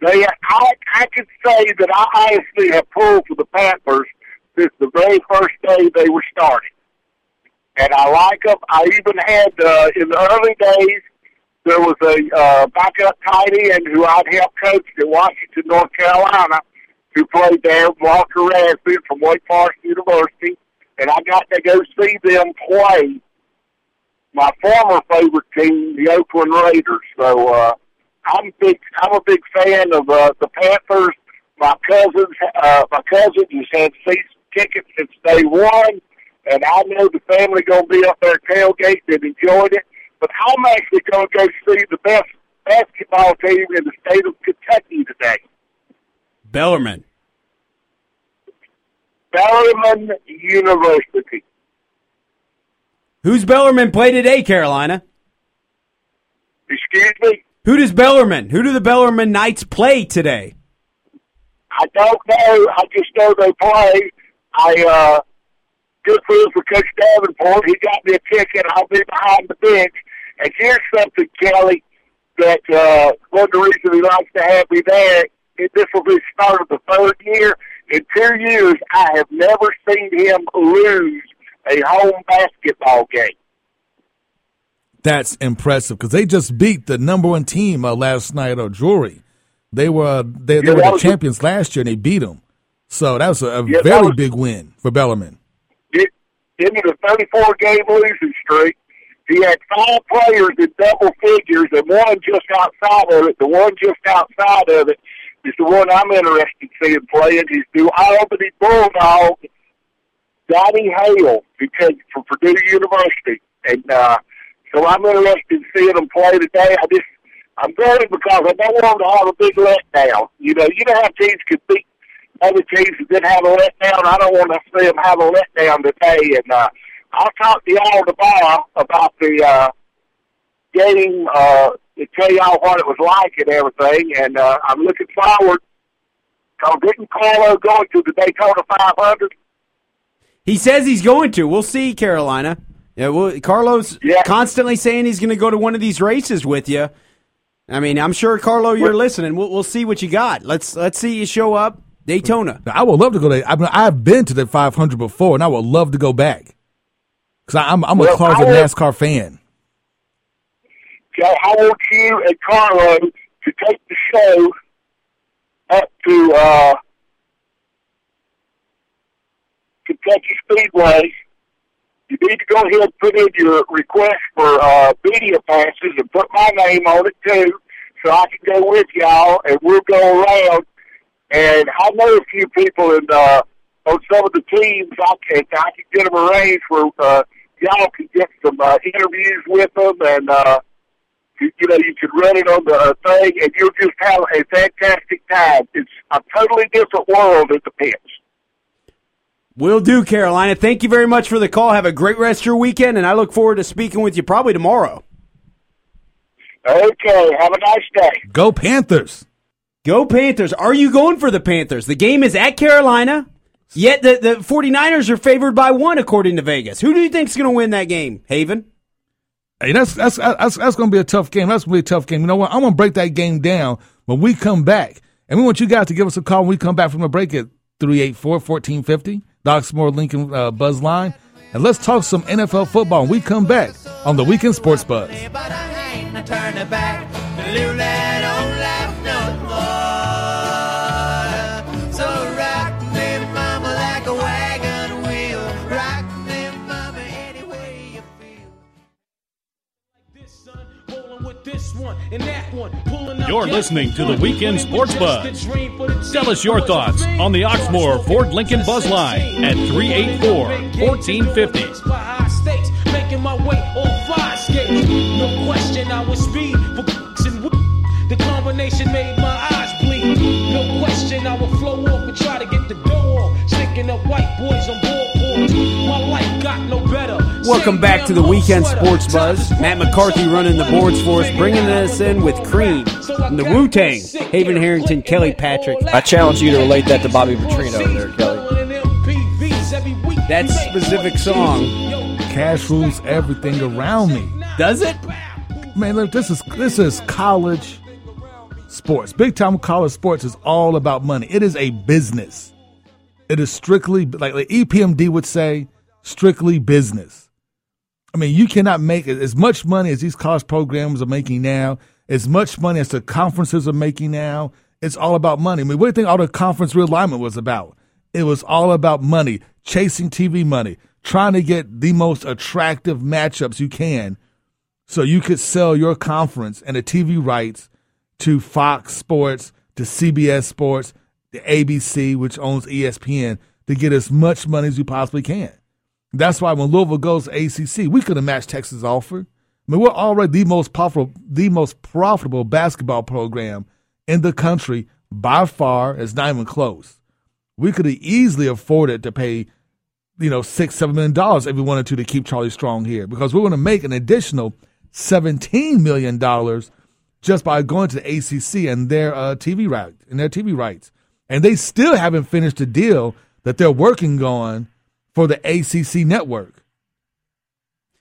They, I, I can say that I honestly have pulled for the Panthers since the very first day they were starting, and I like them. I even had uh, in the early days there was a uh, backup tight end who I'd helped coach at Washington, North Carolina, who played there, Walker Rasmussen from Wake Forest University, and I got to go see them play my former favorite team, the Oakland Raiders. So uh, I'm big. I'm a big fan of uh, the Panthers. My cousins, uh, my cousin has had season tickets since day one, and I know the family to be up there tailgating and enjoying it. But I'm actually going to go see the best basketball team in the state of Kentucky today. Bellerman. Bellarmine University. Who's Bellerman play today, Carolina? Excuse me? Who does Bellerman? Who do the Bellerman Knights play today? I don't know. I just know they play. I uh good friends with Coach Davenport. He got me a ticket. I'll be behind the bench. And here's something, Kelly, that uh one of the reasons he likes to have me there. It, this will be the start of the third year. In two years, I have never seen him lose a home basketball game. That's impressive because they just beat the number one team uh, last night, uh, Drury. They were uh, they, they Yeah, were the champions last year and they beat them. So that was a, a Yeah, very was- big win for Bellarmine. Get into the 34 game losing streak. He had five players in double figures, and one just outside of it. The one just outside of it is the one I'm interested in seeing playing. He's New Albany Bulldog, Donnie Hale, who came from Purdue University, and uh, so I'm interested in seeing him play today. I just I'm worried because I don't want him to have a big letdown. You know, you know how teams could beat other teams that didn't have a letdown. I don't want to see them have a letdown today. And uh, I'll talk to y'all tomorrow about the uh, game uh, to tell y'all what it was like and everything. And uh, I'm looking forward. Cause didn't Carlo going to the Daytona 500? He says he's going to. We'll see, Carolina. Yeah, well, Carlos constantly saying he's going to go to one of these races with you. I mean, I'm sure Carlo, you're listening. We'll, we'll see what you got. Let's let's see you show up Daytona. I would love to go there. I mean, I've been to the 500 before, and I would love to go back because I'm I'm a Well, I and NASCAR fan. Okay, I want you and Carlo to take the show up to uh, Kentucky Speedway. You need to go ahead and put in your request for uh, media passes and put my name on it too, so I can go with y'all and we'll go around. And I know a few people in uh, on some of the teams. I can I can get them arranged where uh, y'all can get some uh, interviews with them and. uh you, you know, you could run it on the uh, thing, and you'll just have a fantastic time. It's a totally different world at the pits. Will do, Carolina. Thank you very much for the call. Have a great rest of your weekend, and I look forward to speaking with you probably tomorrow. Okay, have a nice day. Go Panthers. Go Panthers. Are you going for the Panthers? The game is at Carolina, yet the, the 49ers are favored by one, according to Vegas. Who do you think is going to win that game, Haven? Hey, that's that's that's, that's going to be a tough game. That's going to be a tough game. You know what? I'm going to break that game down when we come back. And we want you guys to give us a call when we come back from the break at 384-1450, Oxmoor Lincoln uh, Buzz Line. And let's talk some NFL football when we come back on the Weekend Sports Buzz. You're listening to the Weekend Sports Buzz. Tell us your thoughts on the Oxmoor Ford Lincoln Buzz Line at 384 1450. Making my way on five skates. No question, I was speed for The combination made my eyes bleed. No question, I would flow off and try to get the dough off. Sticking up white boys on board. My life got no better. Welcome back to the Weekend Sports Buzz. Matt McCarthy running the boards for us, bringing us in with Cream and the Wu Tang, Haven Harrington, Kelly Patrick. I challenge you to relate that to Bobby Petrino there, Kelly. That specific song. Cash rules everything around me. Does it? Man, look, this is this is college sports. Big time college sports is all about money. It is a business. It is strictly like, like EPMD would say, strictly business. I mean, you cannot make as much money as these college programs are making now, as much money as the conferences are making now. It's all about money. I mean, what do you think all the conference realignment was about? It was all about money, chasing TV money, trying to get the most attractive matchups you can so you could sell your conference and the TV rights to Fox Sports, to CBS Sports, the ABC, which owns ESPN, to get as much money as you possibly can. That's why when Louisville goes to ACC, we could have matched Texas' offer. I mean, we're already the most profitable, the most profitable basketball program in the country by far. It's not even close. We could have easily afforded to pay, you know, six, seven million dollars if we wanted to to keep Charlie Strong here because we're going to make an additional seventeen million dollars just by going to the ACC and their uh, TV right and their TV rights, and they still haven't finished the deal that they're working on for the ACC network.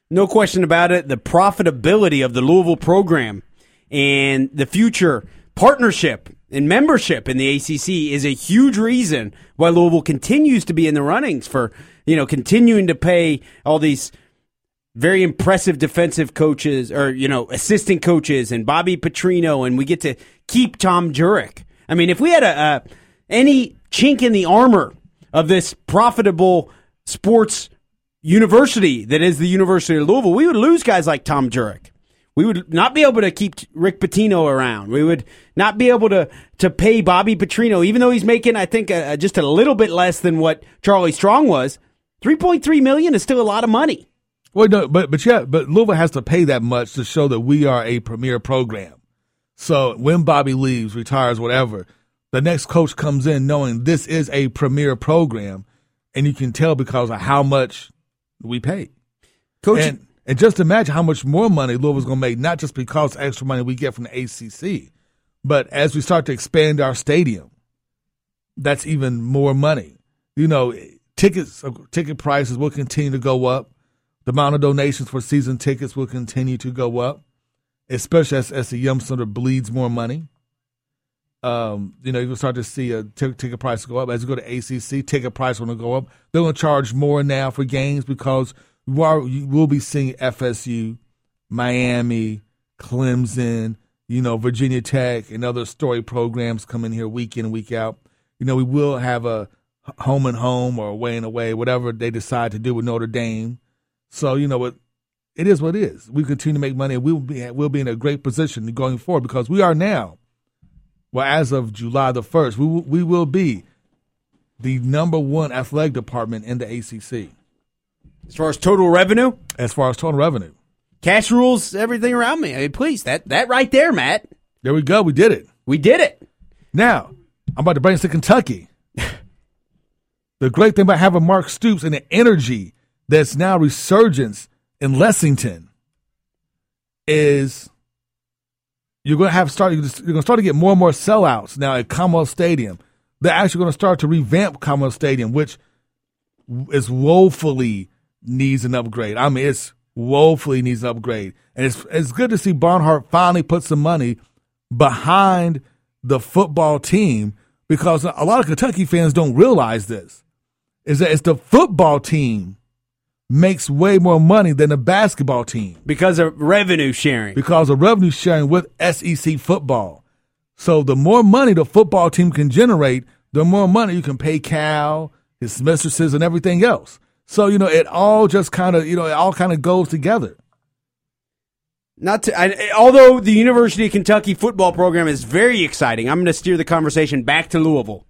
No question about it. The profitability of the Louisville program and the future partnership and membership in the ACC is a huge reason why Louisville continues to be in the runnings for, you know, continuing to pay all these very impressive defensive coaches or, you know, assistant coaches and Bobby Petrino, and we get to keep Tom Jurich. I mean, if we had a, a any chink in the armor of this profitable sports university that is the University of Louisville, we would lose guys like Tom Jurich. We would not be able to keep Rick Pitino around. We would not be able to to pay Bobby Petrino, even though he's making, I think, just a little bit less than what Charlie Strong was. Three point three million is still a lot of money. Well, no, but but yeah, but Louisville has to pay that much to show that we are a premier program. So when Bobby leaves, retires, whatever, the next coach comes in knowing this is a premier program, and you can tell because of how much we pay. Coach, and, and just imagine how much more money Louisville's going to make, not just because of extra money we get from the ACC, but as we start to expand our stadium, that's even more money. You know, tickets, ticket prices will continue to go up. The amount of donations for season tickets will continue to go up, especially as, as the Yum Center bleeds more money. Um, you know, you'll start to see a t- ticket price go up as you go to ACC. Ticket price going to go up. They're going to charge more now for games because you are you will be seeing FSU, Miami, Clemson, you know, Virginia Tech, and other story programs come in here week in week out. You know, we will have a home and home or away and away, whatever they decide to do with Notre Dame. So you know what, it is what it is. We continue to make money, and we'll be we'll be in a great position going forward because we are now. Well, as of July the first, we will, we will be the number one athletic department in the ACC As far as total revenue, as far as total revenue. cash rules everything around me. I mean, please, that that right there, Matt. There we go. We did it. We did it. Now, I'm about to bring us to Kentucky. the great thing about having Mark Stoops and the energy that's now resurgence in Lexington is you're going to have start. You're going to start to get more and more sellouts now at Commonwealth Stadium. They're actually going to start to revamp Commonwealth Stadium, which is woefully needs an upgrade. I mean, it's woefully needs an upgrade, and it's it's good to see Barnhart finally put some money behind the football team because a lot of Kentucky fans don't realize this is that it's the football team makes way more money than the basketball team because of revenue sharing. because of revenue sharing with SEC football. So the more money the football team can generate, the more money you can pay Cal, his mistresses, and everything else. So you know it all just kind of you know it all kind of goes together. Not to, I, although the University of Kentucky football program is very exciting, I'm going to steer the conversation back to Louisville.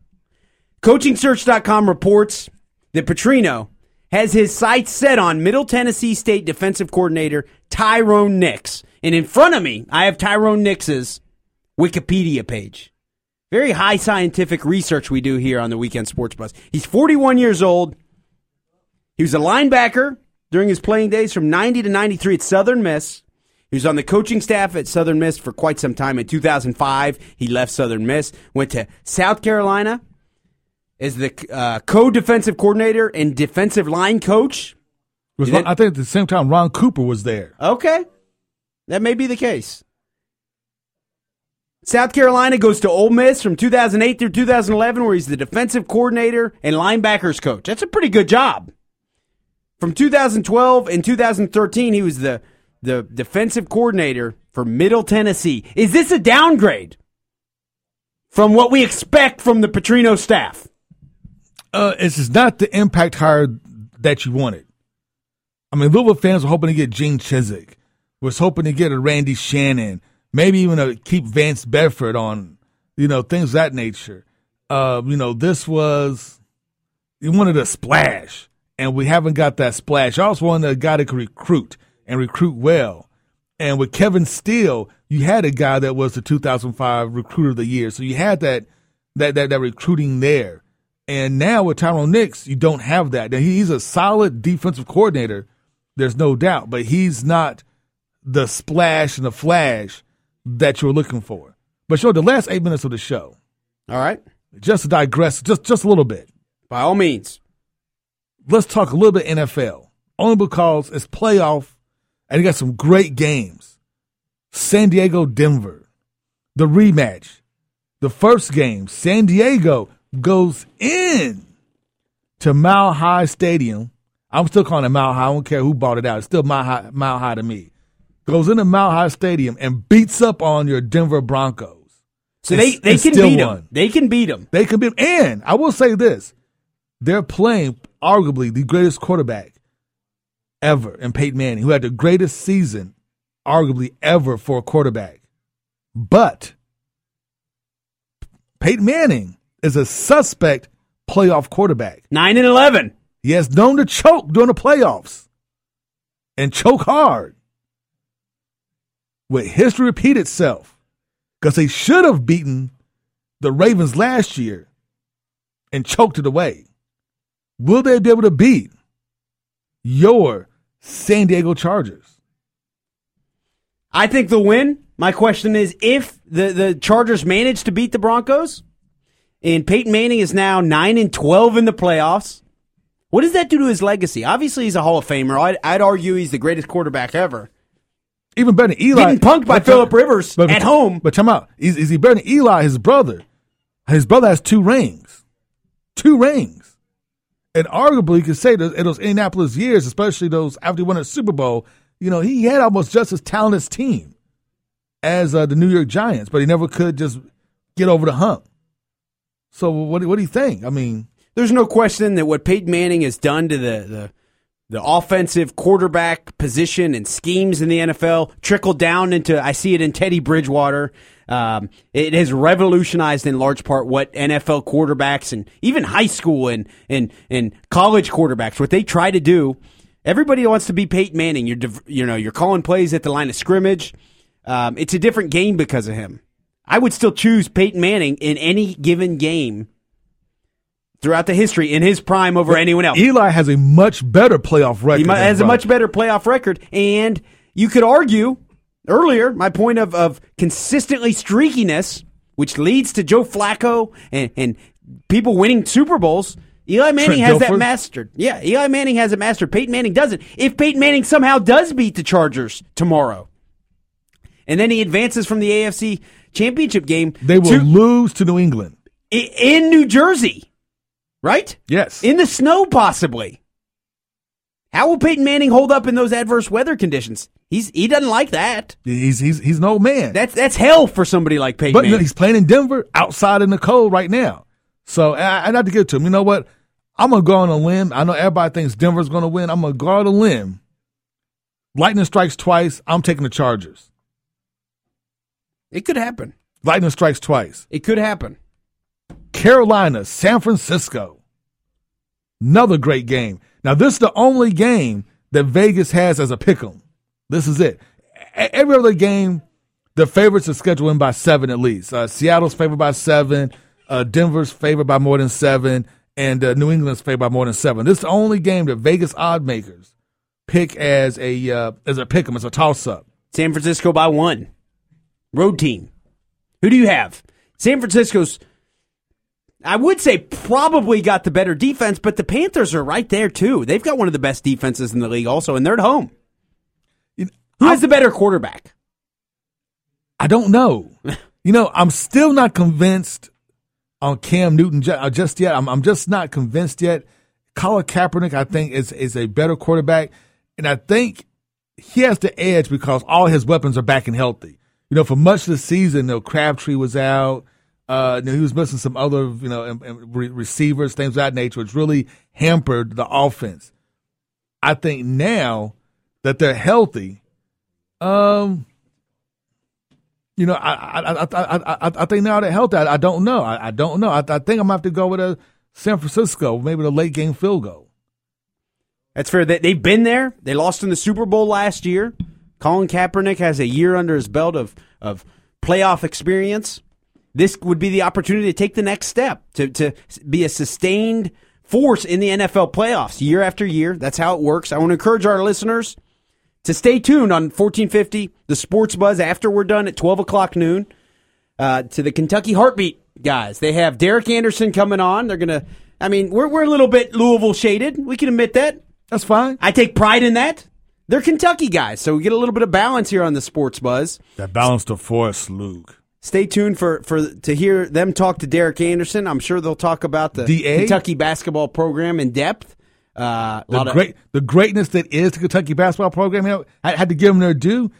CoachingSearch.com reports that Petrino has his sights set on Middle Tennessee State defensive coordinator Tyrone Nix. And in front of me, I have Tyrone Nix's Wikipedia page. Very high scientific research we do here on the Weekend Sports Buzz. He's 41 years old. He was a linebacker during his playing days from 90 to 93 at Southern Miss. He was on the coaching staff at Southern Miss for quite some time. In 2005, he left Southern Miss, went to South Carolina as the uh, co-defensive coordinator and defensive line coach. Was I think at the same time Ron Cooper was there. Okay. That may be the case. South Carolina goes to Ole Miss from 2008 through 2011, where he's the defensive coordinator and linebackers coach. That's a pretty good job. From 2012 and 2013, he was the, the defensive coordinator for Middle Tennessee. Is this a downgrade from what we expect from the Petrino staff? Uh, it's not the impact hire that you wanted. I mean, Louisville fans were hoping to get Gene Chizik, was hoping to get a Randy Shannon, maybe even to keep Vance Bedford on, you know, things that nature. Uh, you know, this was you wanted a splash, and we haven't got that splash. I also wanted a guy that could recruit and recruit well. And with Kevin Steele, you had a guy that was the 2005 Recruiter of the Year, so you had that that that, that recruiting there. And now with Tyrone Nix, you don't have that. Now, he's a solid defensive coordinator, there's no doubt, but he's not the splash and the flash that you're looking for. But show the last eight minutes of the show, All right. just to digress just just a little bit. By all means. Let's talk a little bit NFL, only because it's playoff and you got some great games. San Diego, Denver, the rematch. The first game, San Diego goes in to Mile High Stadium. I'm still calling it Mile High. I don't care who bought it out. It's still Mile High, Mile High to me. Goes into Mile High Stadium and beats up on your Denver Broncos. So they, they can beat won. They can beat them. They can beat them. and I will say this: they're playing arguably the greatest quarterback ever in Peyton Manning, who had the greatest season, arguably ever for a quarterback. But Peyton Manning is a suspect playoff quarterback. Nine and eleven. He has known to choke during the playoffs and choke hard. Will history repeat itself? Because they should have beaten the Ravens last year and choked it away. Will they be able to beat your San Diego Chargers? I think they'll win. My question is if the, the Chargers manage to beat the Broncos and Peyton Manning is now 9 and 12 in the playoffs, what does that do to his legacy? Obviously, he's a Hall of Famer. I'd, I'd argue he's the greatest quarterback ever. Even better than Eli. Getting punked by Philip Rivers but- at home. But come out. Is, is he better than Eli, his brother? His brother has two rings. Two rings. And arguably, you could say that in those Indianapolis years, especially those after he won a Super Bowl, you know, he had almost just as talented team as uh, the New York Giants, but he never could just get over the hump. So what, what do you think? I mean, there's no question that what Peyton Manning has done to the, the the offensive quarterback position and schemes in the NFL trickled down into I see it in Teddy Bridgewater. Um, it has revolutionized in large part what NFL quarterbacks and even high school and and and college quarterbacks what they try to do. Everybody wants to be Peyton Manning. You're you know you're calling plays at the line of scrimmage. Um, it's a different game because of him. I would still choose Peyton Manning in any given game throughout the history in his prime over anyone else. Eli has a much better playoff record. He has a much better playoff record, and you could argue earlier my point of, of consistently streakiness, which leads to Joe Flacco and, and people winning Super Bowls. Eli Manning Trent has that mastered. Yeah, Eli Manning has it mastered. Peyton Manning doesn't. If Peyton Manning somehow does beat the Chargers tomorrow, and then he advances from the AFC Championship game, They will to- lose to New England. in New Jersey, right? Yes. In the snow, possibly. How will Peyton Manning hold up in those adverse weather conditions? He's he doesn't like that. He's he's he's an old man. That's that's hell for somebody like Peyton But Manning. he's playing in Denver, outside in the cold right now. So I, I have to give it to him. You know what? I'm gonna go on a limb. I know everybody thinks Denver's gonna win. I'm gonna go on a limb. Lightning strikes twice. I'm taking the Chargers. It could happen. Lightning strikes twice. It could happen. Carolina, San Francisco. Another great game. Now, this is the only game that Vegas has as a pick 'em. This is it. Every other game, the favorites are scheduled in by seven at least. Uh, Seattle's favored by seven. Uh, Denver's favored by more than seven. And uh, New England's favored by more than seven. This is the only game that Vegas odd makers pick as a uh, as a pick 'em, as a toss up. San Francisco by one. Road team. Who do you have? San Francisco's, I would say, probably got the better defense, but the Panthers are right there too. They've got one of the best defenses in the league also, and they're at home. Who has the better quarterback? I don't know. you know, I'm still not convinced on Cam Newton uh, just yet. I'm, I'm just not convinced yet. Colin Kaepernick, I think, is is a better quarterback, and I think he has the edge because all his weapons are back and healthy. You know, for much of the season, you know, Crabtree was out. Uh, you know, he was missing some other, you know, em- em- re- receivers, things of that nature, which really hampered the offense. I think now that they're healthy, um, you know, I I I I I, I think now they're healthy. I, I don't know. I, I don't know. I, I think I'm gonna have to go with a San Francisco, maybe the late game field goal. That's fair. They, they've been there. They lost in the Super Bowl last year. Colin Kaepernick has a year under his belt of, of playoff experience. This would be the opportunity to take the next step, to, to be a sustained force in the NFL playoffs year after year. That's how it works. I want to encourage our listeners to stay tuned on 1450, the Sports Buzz, after we're done at 12 o'clock noon, uh, to the Kentucky Heartbeat guys. They have Derek Anderson coming on. They're going to, I mean, we're, we're a little bit Louisville shaded. We can admit that. That's fine. I take pride in that. They're Kentucky guys, so we get a little bit of balance here on the Sports Buzz. That balance the force, Luke. Stay tuned for, for to hear them talk to Derek Anderson. I'm sure they'll talk about the DA? Kentucky basketball program in depth. Uh, The lot of- great, the greatness that is the Kentucky basketball program. You know, I had to give them their due.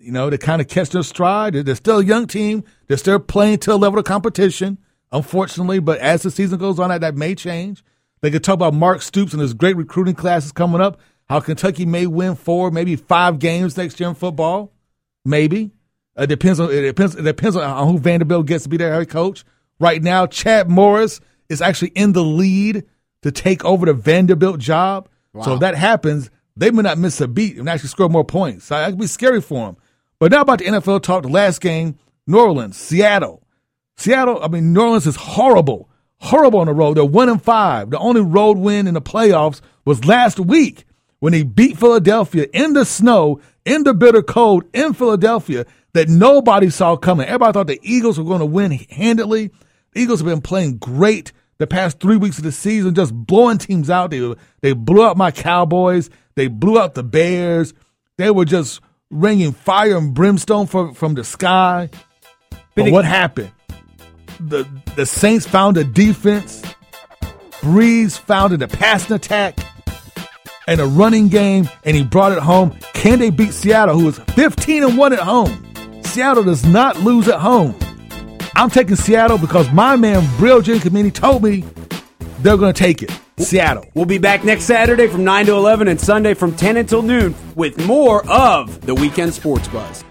You know, to kind of catch their stride. They're, they're still a young team. They're still playing to a level of competition, unfortunately. But as the season goes on, that, that may change. They could talk about Mark Stoops and his great recruiting classes coming up. How Kentucky may win four, maybe five games next year in football. Maybe. It depends on it depends it depends on who Vanderbilt gets to be their head coach. Right now, Chad Morris is actually in the lead to take over the Vanderbilt job. So if that happens, they may not miss a beat and actually score more points. So that could be scary for them. But now about the NFL talk. The last game, New Orleans, Seattle. Seattle, I mean, New Orleans is horrible. Horrible on the road. They're one and five. The only road win in the playoffs was last week when he beat Philadelphia in the snow, in the bitter cold in Philadelphia that nobody saw coming. Everybody thought the Eagles were going to win handedly. The Eagles have been playing great the past three weeks of the season, just blowing teams out. They they blew out my Cowboys. They blew out the Bears. They were just ringing fire and brimstone from from the sky. But what happened? The the Saints found a defense. Brees founded a passing attack and a running game, and he brought it home. Can they beat Seattle, who is 15 and 1 at home? Seattle does not lose at home. I'm taking Seattle because my man Breno Giacomini told me They're going to take it. Seattle. We'll be back next Saturday from 9 to 11 and Sunday from 10 until noon with more of the Weekend Sports Buzz.